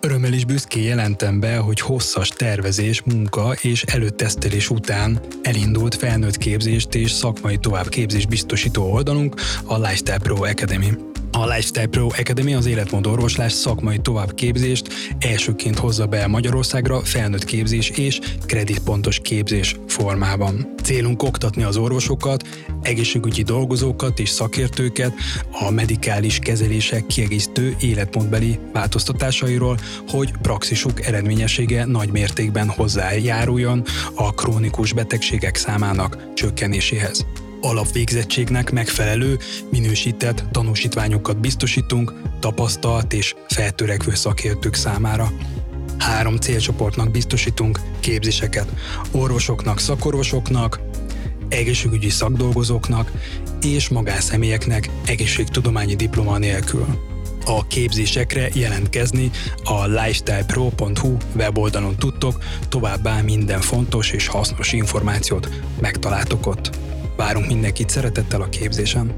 Örömmel is büszkén jelentem be, hogy hosszas tervezés, munka és előtesztelés után elindult felnőtt képzést és szakmai továbbképzés biztosító oldalunk, a Lifestyle Pro Academy. A Lifestyle Pro Academy az életmód orvoslás szakmai továbbképzést elsőként hozza be Magyarországra felnőtt képzés és kreditpontos képzés formában. Célunk oktatni az orvosokat, egészségügyi dolgozókat és szakértőket a medikális kezelések kiegészítő életmódbeli változtatásairól, hogy praxisuk eredményessége nagy mértékben hozzájáruljon a krónikus betegségek számának csökkenéséhez alapvégzettségnek megfelelő, minősített tanúsítványokat biztosítunk tapasztalt és feltörekvő szakértők számára. Három célcsoportnak biztosítunk képzéseket. Orvosoknak, szakorvosoknak, egészségügyi szakdolgozóknak és magánszemélyeknek egészségtudományi diploma nélkül. A képzésekre jelentkezni a lifestylepro.hu weboldalon tudtok, továbbá minden fontos és hasznos információt megtaláltok ott. Várunk mindenkit szeretettel a képzésen.